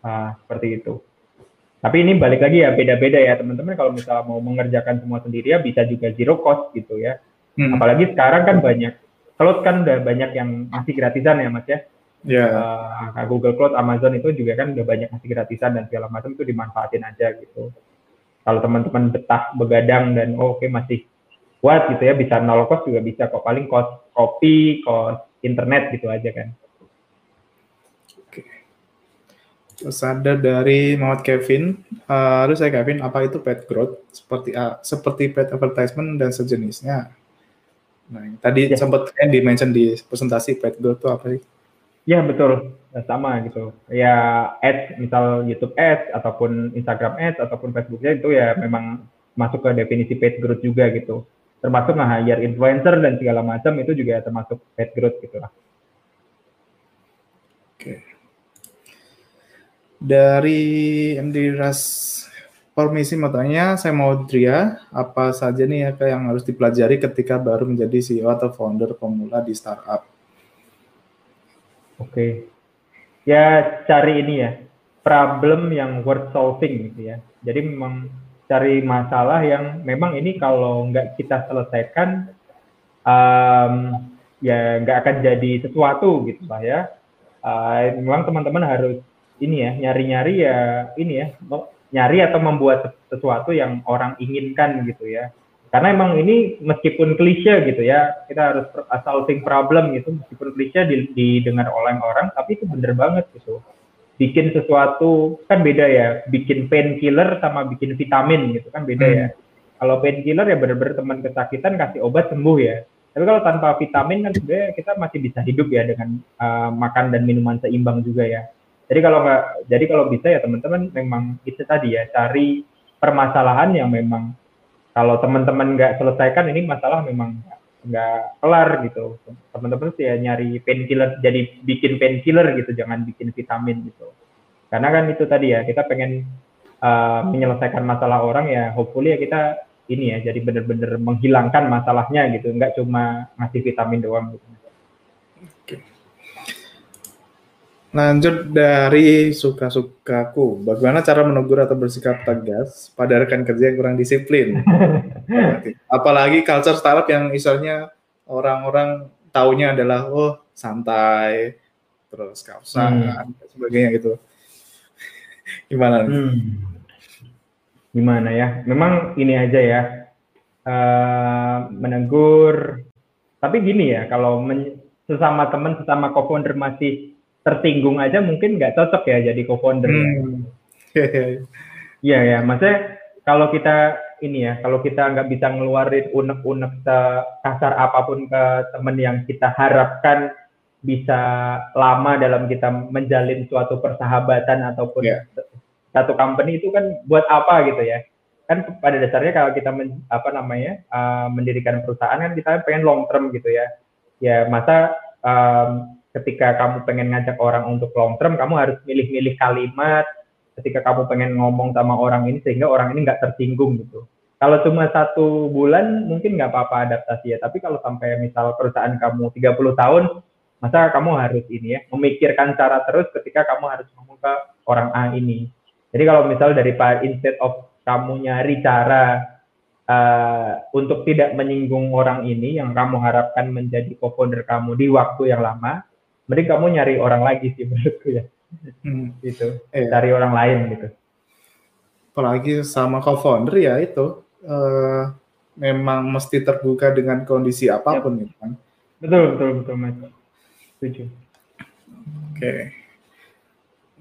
Uh, seperti itu. Tapi ini balik lagi ya beda-beda ya teman-teman kalau misalnya mau mengerjakan semua sendiri ya bisa juga zero cost gitu ya. Hmm. Apalagi sekarang kan banyak cloud kan udah banyak yang masih gratisan ya mas ya. Yeah. Uh, Google Cloud, Amazon itu juga kan udah banyak masih gratisan dan segala macam itu dimanfaatin aja gitu. Kalau teman-teman betah begadang dan oh, oke okay, masih kuat gitu ya bisa nol cost juga bisa kok paling cost kopi, cost internet gitu aja kan. Oke. Terus ada dari Muhammad Kevin, uh, saya Kevin, apa itu paid growth seperti uh, seperti paid advertisement dan sejenisnya? Nah, tadi ya. sempat kan di-mention di presentasi Pet Go itu apa sih? Ya betul, sama gitu. Ya ads, misal YouTube ads ataupun Instagram ads ataupun Facebooknya itu ya memang masuk ke definisi paid growth juga gitu. Termasuk nge-hire influencer dan segala macam itu juga termasuk paid growth gitu lah. Oke. Dari MD Ras Permisi mau tanya, saya mau Dria, apa saja nih ya yang harus dipelajari ketika baru menjadi CEO atau founder pemula di startup? Oke, ya cari ini ya, problem yang worth solving gitu ya. Jadi memang cari masalah yang memang ini kalau nggak kita selesaikan, um, ya nggak akan jadi sesuatu gitu lah ya. Uh, memang teman-teman harus ini ya, nyari-nyari ya ini ya, nyari atau membuat sesuatu yang orang inginkan gitu ya. Karena emang ini meskipun klise gitu ya, kita harus solving problem gitu, meskipun klise didengar oleh orang, tapi itu bener banget gitu. Bikin sesuatu kan beda ya, bikin painkiller sama bikin vitamin gitu kan beda ya. hmm. ya. Kalau painkiller ya bener-bener teman kesakitan kasih obat sembuh ya. Tapi kalau tanpa vitamin kan sebenarnya kita masih bisa hidup ya dengan uh, makan dan minuman seimbang juga ya. Jadi kalau nggak, jadi kalau bisa ya teman-teman memang itu tadi ya cari permasalahan yang memang kalau teman-teman nggak selesaikan ini masalah memang nggak kelar gitu. Teman-teman sih ya nyari painkiller, jadi bikin painkiller gitu, jangan bikin vitamin gitu. Karena kan itu tadi ya kita pengen uh, menyelesaikan masalah orang ya, hopefully ya kita ini ya jadi benar-benar menghilangkan masalahnya gitu, nggak cuma ngasih vitamin doang gitu. Lanjut dari suka-sukaku, bagaimana cara menegur atau bersikap tegas pada rekan kerja yang kurang disiplin? Apalagi culture startup yang misalnya orang-orang taunya adalah oh santai, terus kausan, hmm. dan sebagainya gitu. Gimana? Hmm. Gimana ya? Memang ini aja ya, uh, menegur. Tapi gini ya, kalau sesama teman, sesama co-founder masih tertinggung aja mungkin nggak cocok ya jadi co-founder. Ya. Hmm. Iya ya, maksudnya kalau kita ini ya, kalau kita nggak bisa ngeluarin unek-unek kasar apa pun ke teman yang kita harapkan bisa lama dalam kita menjalin suatu persahabatan ataupun yeah. satu company itu kan buat apa gitu ya? Kan pada dasarnya kalau kita men, apa namanya uh, mendirikan perusahaan kan kita pengen long term gitu ya. Ya masa um, ketika kamu pengen ngajak orang untuk long term, kamu harus milih-milih kalimat. Ketika kamu pengen ngomong sama orang ini sehingga orang ini nggak tersinggung gitu. Kalau cuma satu bulan mungkin nggak apa-apa adaptasi ya, tapi kalau sampai misal perusahaan kamu 30 tahun, masa kamu harus ini ya memikirkan cara terus ketika kamu harus ngomong ke orang A ini. Jadi kalau misal dari instead of kamu nyari cara uh, untuk tidak menyinggung orang ini yang kamu harapkan menjadi co-founder kamu di waktu yang lama mending kamu nyari orang lagi sih menurutku ya hmm. gitu eh. cari orang lain gitu apalagi sama co-founder ya itu uh, memang mesti terbuka dengan kondisi apa pun ya. gitu kan. Betul, betul, betul, Mas. Setuju. Oke. Okay.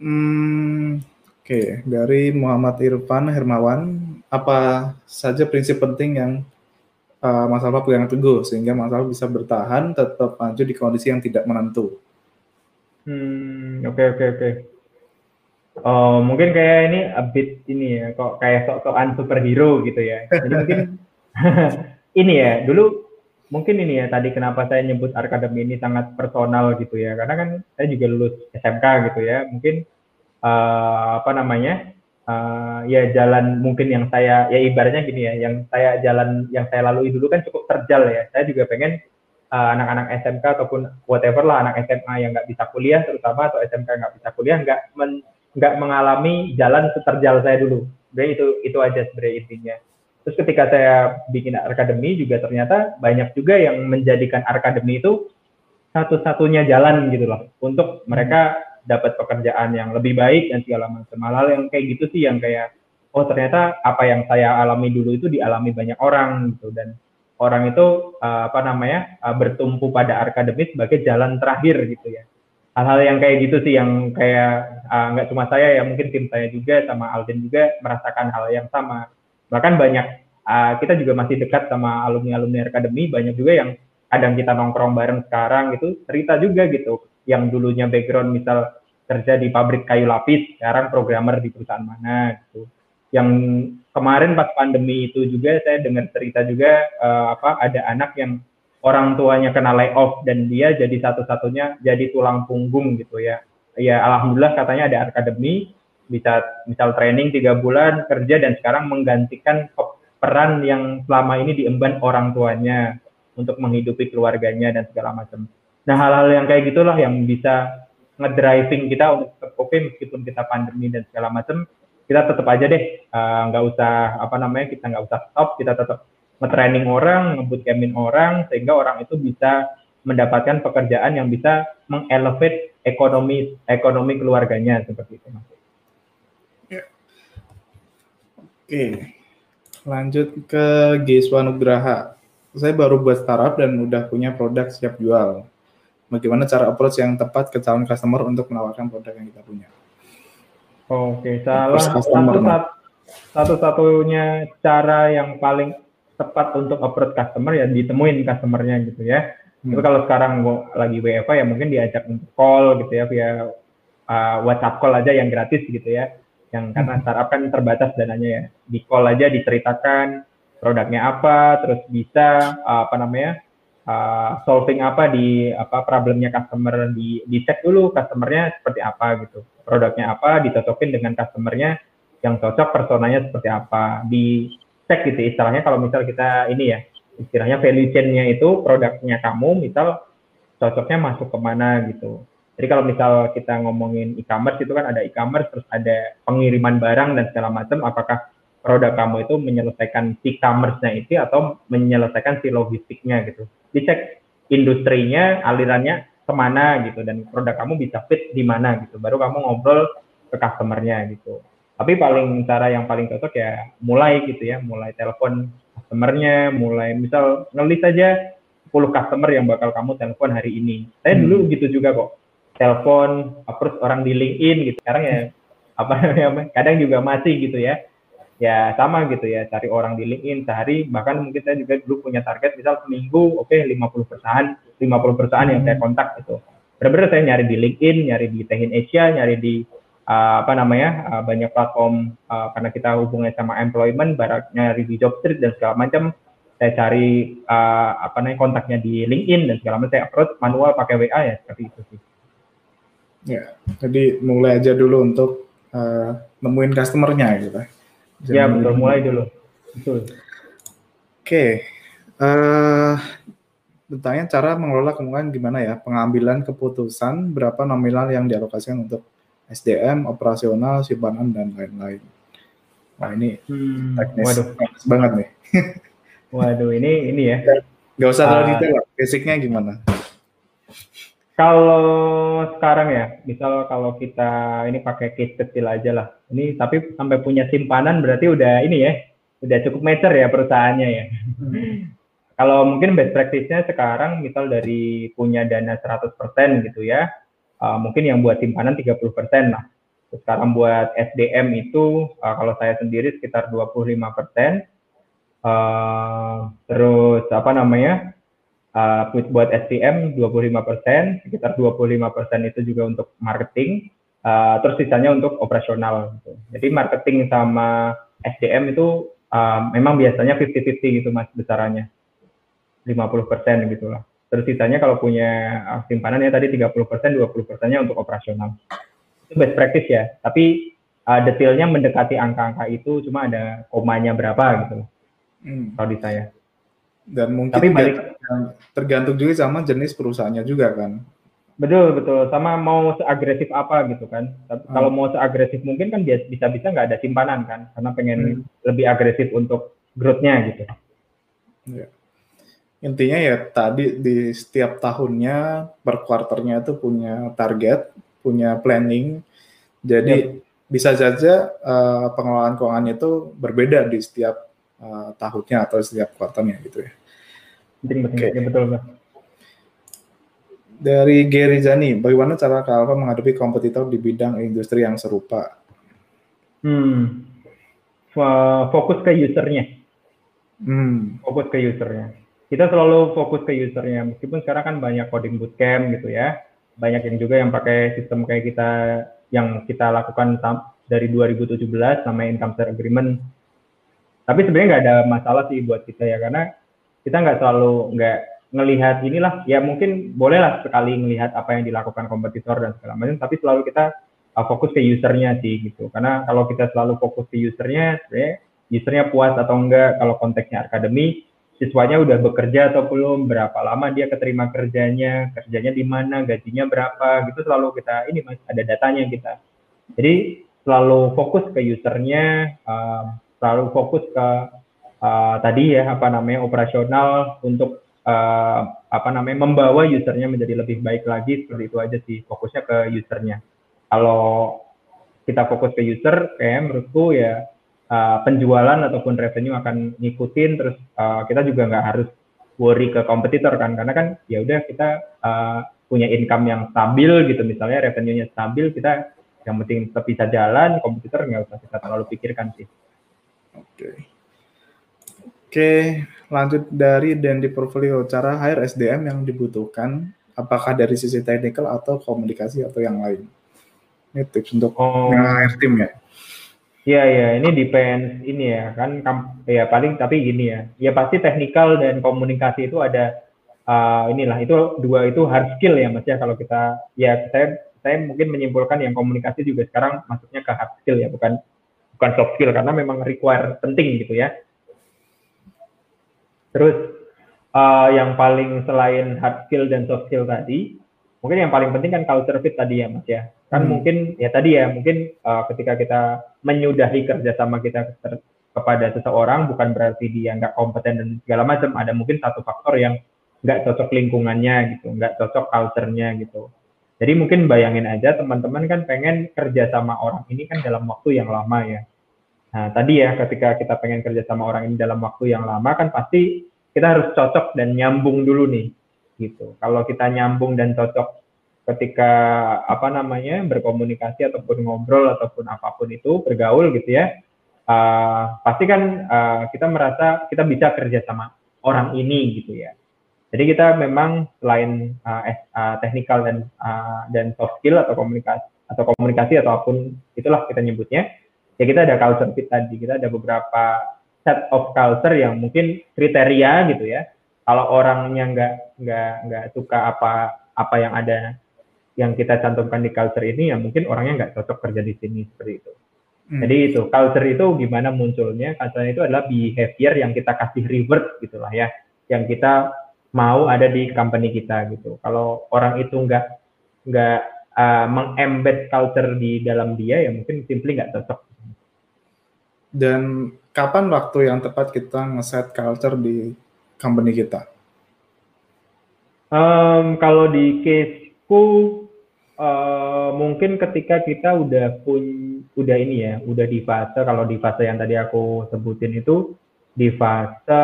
Hmm, Oke, okay. dari Muhammad Irfan Hermawan, apa saja prinsip penting yang uh, Mas Alfa pegang teguh sehingga Mas Alfa bisa bertahan tetap maju di kondisi yang tidak menentu? Hmm, oke oke oke. Okay. Oh, mungkin kayak ini a bit ini ya, kok kayak sok-sokan superhero gitu ya. Jadi mungkin ini ya, dulu mungkin ini ya tadi kenapa saya nyebut Arkademi ini sangat personal gitu ya. Karena kan saya juga lulus SMK gitu ya. Mungkin uh, apa namanya? Uh, ya jalan mungkin yang saya ya ibaratnya gini ya, yang saya jalan yang saya lalui dulu kan cukup terjal ya. Saya juga pengen uh, anak-anak SMK ataupun whatever lah anak SMA yang nggak bisa kuliah terutama atau SMK nggak bisa kuliah nggak men, nggak mengalami jalan seterjal saya dulu. Jadi itu itu aja sebenarnya intinya. Terus ketika saya bikin akademi juga ternyata banyak juga yang menjadikan akademi itu satu-satunya jalan gitu loh untuk mereka dapat pekerjaan yang lebih baik dan segala macam hal yang kayak gitu sih yang kayak oh ternyata apa yang saya alami dulu itu dialami banyak orang gitu dan orang itu uh, apa namanya uh, bertumpu pada akademi sebagai jalan terakhir gitu ya. Hal-hal yang kayak gitu sih yang kayak uh, nggak cuma saya ya mungkin tim saya juga sama Alvin juga merasakan hal yang sama. Bahkan banyak uh, kita juga masih dekat sama alumni alumni akademi banyak juga yang kadang kita nongkrong bareng sekarang gitu cerita juga gitu. Yang dulunya background misal kerja di pabrik kayu lapis sekarang programmer di perusahaan mana gitu yang kemarin pas pandemi itu juga saya dengar cerita juga uh, apa ada anak yang orang tuanya kena layoff dan dia jadi satu-satunya jadi tulang punggung gitu ya ya alhamdulillah katanya ada akademi bisa misal training tiga bulan kerja dan sekarang menggantikan peran yang selama ini diemban orang tuanya untuk menghidupi keluarganya dan segala macam. Nah hal-hal yang kayak gitulah yang bisa ngedriving kita untuk oke meskipun kita pandemi dan segala macam kita tetap aja deh eh, nggak uh, usah apa namanya kita nggak usah stop kita tetap nge-training orang nge-bootcampin orang sehingga orang itu bisa mendapatkan pekerjaan yang bisa mengelevate ekonomi ekonomi keluarganya seperti itu mas. Oke, lanjut ke Giswa Nugraha. Saya baru buat startup dan udah punya produk siap jual. Bagaimana cara approach yang tepat ke calon customer untuk menawarkan produk yang kita punya? Oke, salah satu satu-satunya cara yang paling tepat untuk approach customer ya ditemuin customernya gitu ya. Hmm. Tapi kalau sekarang lagi WFA ya mungkin diajak untuk call gitu ya via uh, WhatsApp call aja yang gratis gitu ya yang karena hmm. startup kan terbatas dananya ya di call aja diceritakan produknya apa terus bisa uh, apa namanya uh, solving apa di apa problemnya customer di dicek dulu customernya seperti apa gitu produknya apa dicocokin dengan customernya yang cocok personanya seperti apa dicek gitu istilahnya kalau misal kita ini ya istilahnya value chain-nya itu produknya kamu misal cocoknya masuk ke mana gitu jadi kalau misal kita ngomongin e-commerce itu kan ada e-commerce terus ada pengiriman barang dan segala macam apakah produk kamu itu menyelesaikan si commerce-nya itu atau menyelesaikan si logistiknya gitu. Dicek industrinya, alirannya ke mana gitu dan produk kamu bisa fit di mana gitu. Baru kamu ngobrol ke customer-nya gitu. Tapi paling cara yang paling cocok ya mulai gitu ya, mulai telepon customer-nya, mulai misal ngelis aja 10 customer yang bakal kamu telepon hari ini. Saya dulu hmm. gitu juga kok telepon approach orang di LinkedIn gitu sekarang ya apa namanya kadang juga masih gitu ya ya sama gitu ya cari orang di LinkedIn sehari bahkan mungkin saya juga dulu punya target misal seminggu oke okay, 50 perusahaan 50 perusahaan yang saya kontak gitu. Benar-benar saya nyari di LinkedIn nyari di Tehin Asia nyari di uh, apa namanya uh, banyak platform uh, karena kita hubungannya sama employment barat nyari di job street dan segala macam saya cari uh, apa namanya kontaknya di LinkedIn dan segala macam saya approach manual pakai WA ya seperti itu sih. Ya, jadi mulai aja dulu untuk uh, nemuin customernya gitu. Jangan ya betul, mulai dulu. Betul. Oke, okay. uh, eh, bertanya cara mengelola keuangan gimana ya pengambilan keputusan berapa nominal yang dialokasikan untuk SDM, operasional, simpanan dan lain-lain. Wah ini hmm, teknis waduh. banget nih. waduh ini ini ya. Gak usah terlalu uh, detail. Basicnya gimana? Kalau sekarang ya, misal kalau kita ini pakai case kecil aja lah. Ini tapi sampai punya simpanan berarti udah ini ya, udah cukup meter ya perusahaannya ya. Hmm. Kalau mungkin best practice-nya sekarang misal dari punya dana 100% gitu ya, uh, mungkin yang buat simpanan 30% lah. Terus sekarang buat SDM itu uh, kalau saya sendiri sekitar 25%. Uh, terus apa namanya? Uh, buat SDM 25%, sekitar 25% itu juga untuk marketing, uh, terus sisanya untuk operasional. Gitu. Jadi marketing sama SDM itu uh, memang biasanya 50-50 gitu mas besarannya. 50% gitu lah. Terus sisanya kalau punya ah, simpanan ya tadi 30%, 20 persennya untuk operasional. Itu best practice ya. Tapi uh, detailnya mendekati angka-angka itu cuma ada komanya berapa gitu Hmm. Kalau di saya. Dan mungkin Tapi balik, tergantung juga sama jenis perusahaannya juga kan. Betul betul. Sama mau seagresif apa gitu kan. Hmm. Kalau mau seagresif mungkin kan bisa-bisa nggak ada simpanan kan, karena pengen hmm. lebih agresif untuk growth-nya gitu. Yeah intinya ya tadi di setiap tahunnya per kuarternya itu punya target, punya planning. Jadi ya. bisa saja uh, pengelolaan keuangannya itu berbeda di setiap uh, tahunnya atau setiap kuartalnya gitu ya. Oke, okay. ya, betul Pak. Dari Gary Zani, bagaimana cara Kalva menghadapi kompetitor di bidang industri yang serupa? Hmm, fokus ke usernya. Hmm. Fokus ke usernya kita selalu fokus ke usernya meskipun sekarang kan banyak coding bootcamp gitu ya banyak yang juga yang pakai sistem kayak kita yang kita lakukan dari 2017 sama income share agreement tapi sebenarnya nggak ada masalah sih buat kita ya karena kita nggak selalu nggak ngelihat inilah ya mungkin bolehlah sekali melihat apa yang dilakukan kompetitor dan segala macam tapi selalu kita uh, fokus ke usernya sih gitu karena kalau kita selalu fokus ke usernya sebenarnya usernya puas atau enggak kalau konteksnya akademi siswanya udah bekerja atau belum, berapa lama dia keterima kerjanya, kerjanya di mana, gajinya berapa, gitu selalu kita ini mas ada datanya kita. Jadi selalu fokus ke usernya, uh, selalu fokus ke uh, tadi ya apa namanya operasional untuk uh, apa namanya membawa usernya menjadi lebih baik lagi seperti itu aja sih fokusnya ke usernya. Kalau kita fokus ke user, kayak menurutku ya uh, penjualan ataupun revenue akan ngikutin terus uh, kita juga nggak harus worry ke kompetitor kan karena kan ya udah kita uh, punya income yang stabil gitu misalnya revenue-nya stabil kita yang penting tetap bisa jalan kompetitor nggak usah kita terlalu pikirkan sih. Oke. Okay. Oke, lanjut dari dan di portfolio. Cara hire SDM yang dibutuhkan apakah dari sisi technical atau komunikasi atau yang lain? Ini tips untuk oh. hire tim ya. Iya iya. Ini depends. Ini ya kan ya paling tapi gini ya. Ya pasti teknikal dan komunikasi itu ada uh, inilah. Itu dua itu hard skill ya mas ya. Kalau kita ya saya saya mungkin menyimpulkan yang komunikasi juga sekarang masuknya ke hard skill ya bukan bukan soft skill. Karena memang require penting gitu ya terus uh, yang paling selain hard skill dan soft skill tadi mungkin yang paling penting kan culture fit tadi ya mas ya. Kan hmm. mungkin ya tadi ya mungkin uh, ketika kita menyudahi kerjasama kita kepada seseorang bukan berarti dia nggak kompeten dan segala macam ada mungkin satu faktor yang nggak cocok lingkungannya gitu nggak cocok culture-nya gitu. Jadi mungkin bayangin aja teman-teman kan pengen kerja sama orang ini kan dalam waktu yang lama ya nah tadi ya ketika kita pengen kerja sama orang ini dalam waktu yang lama kan pasti kita harus cocok dan nyambung dulu nih gitu. Kalau kita nyambung dan cocok ketika apa namanya berkomunikasi ataupun ngobrol ataupun apa pun itu bergaul gitu ya uh, pasti kan uh, kita merasa kita bisa kerja sama orang ini gitu ya. Jadi kita memang selain uh, uh, technical dan uh, dan soft skill atau komunikasi atau komunikasi atau apa pun itulah kita nyebutnya ya kita ada culture fit tadi kita ada beberapa set of culture yang mungkin kriteria gitu ya kalau orangnya nggak nggak nggak suka apa apa yang ada yang kita cantumkan di culture ini ya mungkin orangnya nggak cocok kerja di sini seperti itu. Hmm. Jadi itu culture itu gimana munculnya? Culture itu adalah behavior yang kita kasih reward gitulah ya, yang kita mau ada di company kita gitu. Kalau orang itu nggak nggak uh, mengembed culture di dalam dia ya mungkin simply nggak cocok. Dan kapan waktu yang tepat kita nge-set culture di company kita? Um, kalau di caseku uh, mungkin ketika kita udah pun udah ini ya, udah di fase kalau di fase yang tadi aku sebutin itu di fase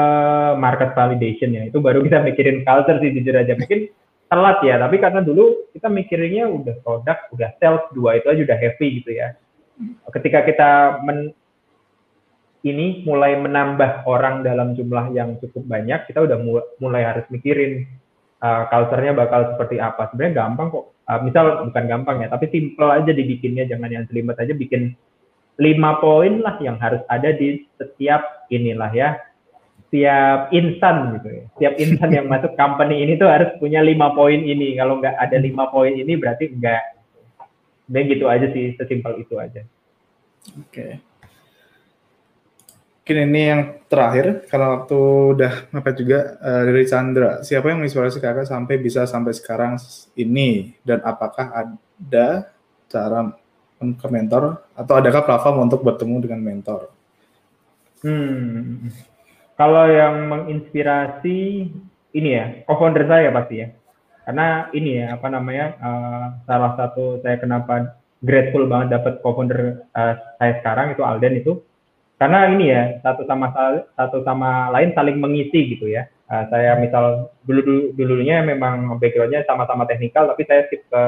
market validation ya itu baru kita mikirin culture sih jujur aja mungkin telat ya tapi karena dulu kita mikirinnya udah produk udah sales dua itu aja udah heavy gitu ya ketika kita men, ini mulai menambah orang dalam jumlah yang cukup banyak kita udah mulai harus mikirin uh, culture-nya bakal seperti apa. Sebenarnya gampang kok. Uh, misal bukan gampang ya tapi simple aja dibikinnya jangan yang selimet aja bikin lima poin lah yang harus ada di setiap inilah ya setiap insan gitu ya. Setiap insan yang masuk company ini tuh harus punya lima poin ini. Kalau nggak ada lima poin ini berarti enggak dan gitu aja sih sesimpel itu aja. Oke. okay. Mungkin ini yang terakhir karena waktu udah mepet juga uh, dari Chandra siapa yang menginspirasi kakak sampai bisa sampai sekarang ini dan apakah ada cara ke mentor atau adakah platform untuk bertemu dengan mentor? Hmm, kalau yang menginspirasi ini ya, co-founder saya pasti ya. Karena ini ya, apa namanya, uh, salah satu saya kenapa grateful banget dapat co-founder uh, saya sekarang itu Alden itu. Karena ini ya, satu sama satu sama lain saling mengisi gitu ya. Uh, saya misal dulu, dulu dulunya memang backgroundnya sama-sama teknikal, tapi saya skip ke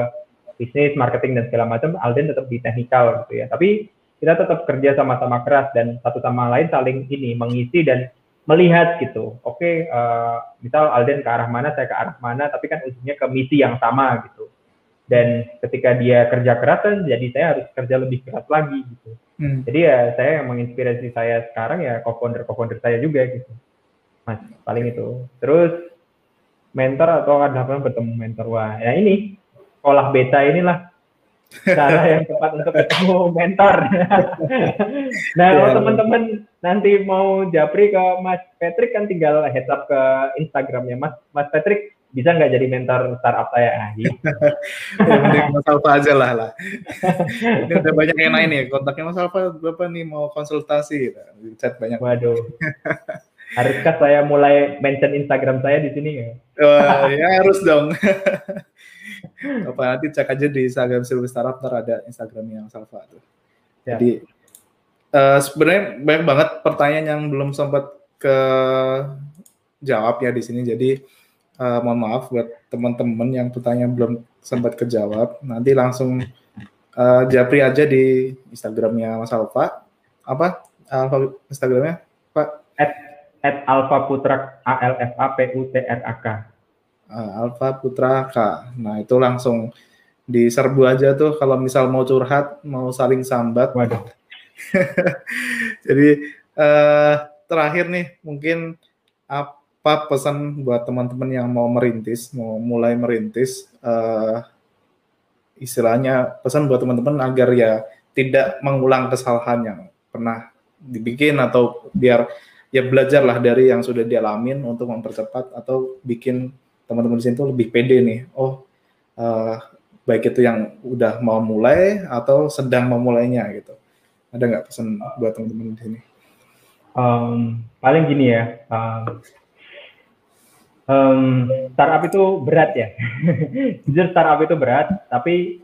bisnis, marketing dan segala macam, Alden tetap di teknikal gitu ya. Tapi kita tetap kerja sama-sama keras dan satu sama lain saling ini mengisi dan melihat gitu. Oke, okay, uh, eh, misal Alden ke arah mana, saya ke arah mana, tapi kan ujungnya ke misi yang sama gitu. Dan ketika dia kerja keras kan jadi saya harus kerja lebih keras lagi gitu. Hmm. Jadi ya saya yang menginspirasi saya sekarang ya co-founder co-founder saya juga gitu. Mas, paling itu. Terus mentor atau ada apa bertemu mentor wah ya ini sekolah beta inilah cara yang tepat untuk ketemu mentor. nah, kalau ya, teman-teman nanti mau japri ke Mas Patrick kan tinggal heads up ke Instagramnya Mas Mas Patrick bisa nggak jadi mentor startup saya nah, gitu. Mas Alfa aja lah lah. Ini udah banyak yang lain nih kontaknya Mas Alfa berapa nih mau konsultasi. Chat banyak. Waduh. Haruskah saya mulai mention Instagram saya di sini ya? Oh, ya harus dong. apa nanti cek aja di Instagram Silver Startup ntar ada Instagramnya yang Salva tuh. Ya. Jadi uh, sebenarnya banyak banget pertanyaan yang belum sempat ke jawab ya di sini. Jadi uh, mohon maaf buat teman-teman yang pertanyaan belum sempat kejawab. Nanti langsung uh, japri aja di Instagramnya Mas Alfa. Apa Alfa Instagramnya Pak? At, at Alfa Putra A L F A P U T R A K uh, Alfa Putra K. Nah itu langsung diserbu aja tuh kalau misal mau curhat, mau saling sambat. Waduh. Jadi uh, terakhir nih mungkin apa pesan buat teman-teman yang mau merintis, mau mulai merintis, uh, istilahnya pesan buat teman-teman agar ya tidak mengulang kesalahan yang pernah dibikin atau biar ya belajarlah dari yang sudah dialamin untuk mempercepat atau bikin teman-teman di sini tuh lebih pede nih. Oh, uh, baik itu yang udah mau mulai atau sedang memulainya gitu. Ada nggak pesan buat teman-teman di sini? Um, paling gini ya, uh, um, startup itu berat ya. Jujur startup itu berat, tapi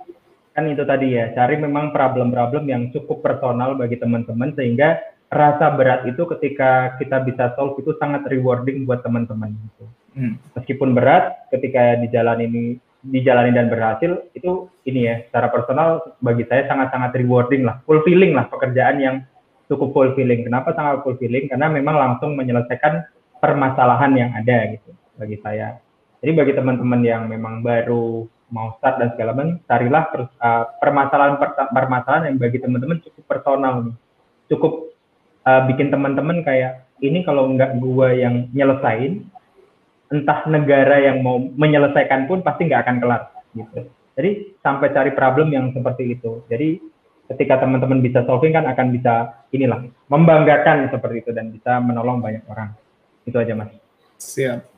kan itu tadi ya, cari memang problem-problem yang cukup personal bagi teman-teman sehingga rasa berat itu ketika kita bisa solve itu sangat rewarding buat teman-teman gitu. Hmm. Meskipun berat ketika dijalani ini dijalani dan berhasil itu ini ya secara personal bagi saya sangat-sangat rewarding lah, fulfilling lah pekerjaan yang cukup fulfilling. Kenapa sangat fulfilling? Karena memang langsung menyelesaikan permasalahan yang ada gitu bagi saya. Jadi bagi teman-teman yang memang baru mau start dan segala macam, carilah uh, permasalahan permasalahan yang bagi teman-teman cukup personal nih, cukup uh, bikin teman-teman kayak ini kalau nggak gua yang nyelesain entah negara yang mau menyelesaikan pun pasti nggak akan kelar gitu. Jadi sampai cari problem yang seperti itu. Jadi ketika teman-teman bisa solving kan akan bisa inilah membanggakan seperti itu dan bisa menolong banyak orang. Itu aja mas. Siap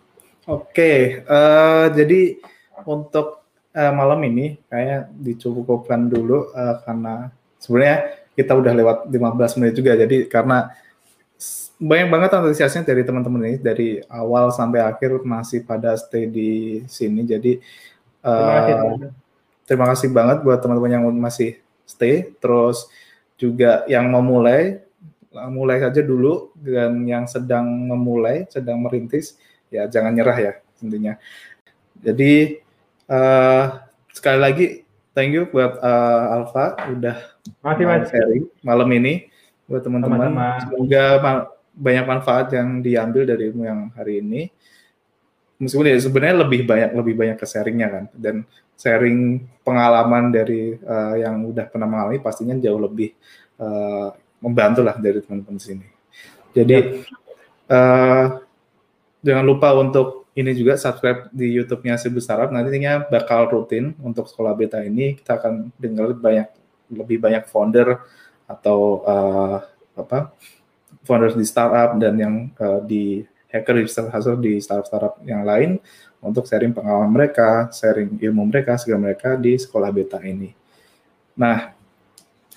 Oke, uh, jadi untuk uh, malam ini kayak dicukupkan dulu uh, karena sebenarnya kita udah lewat 15 menit juga. Jadi karena banyak banget antusiasnya dari teman-teman ini dari awal sampai akhir masih pada stay di sini. Jadi terima uh, terima kasih banget buat teman-teman yang masih stay. Terus juga yang mau mulai, mulai saja dulu dan yang sedang memulai, sedang merintis, ya jangan nyerah ya tentunya. Jadi uh, sekali lagi thank you buat uh, Alfa udah Masih, mas. sharing malam ini buat teman-teman. Semoga banyak manfaat yang diambil dari ilmu yang hari ini. Meskipun ya sebenarnya lebih banyak lebih banyak ke sharingnya kan dan sharing pengalaman dari uh, yang udah pernah mengalami pastinya jauh lebih uh, membantu lah dari teman-teman sini. Jadi uh, jangan lupa untuk ini juga subscribe di YouTube-nya Sibu Startup. Nantinya bakal rutin untuk sekolah beta ini kita akan dengar banyak lebih banyak founder atau uh, apa founders di startup dan yang uh, di hacker startup di startup-startup yang lain untuk sharing pengalaman mereka, sharing ilmu mereka, segala mereka di sekolah beta ini. Nah,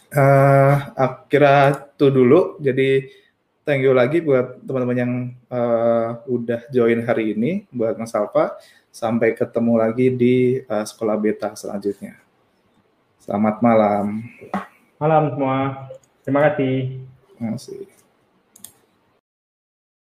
uh, kira itu dulu. Jadi thank you lagi buat teman-teman yang uh, udah join hari ini, buat Mas Alfa. Sampai ketemu lagi di uh, sekolah beta selanjutnya. Selamat malam. Malam semua. Terima kasih. Terima kasih.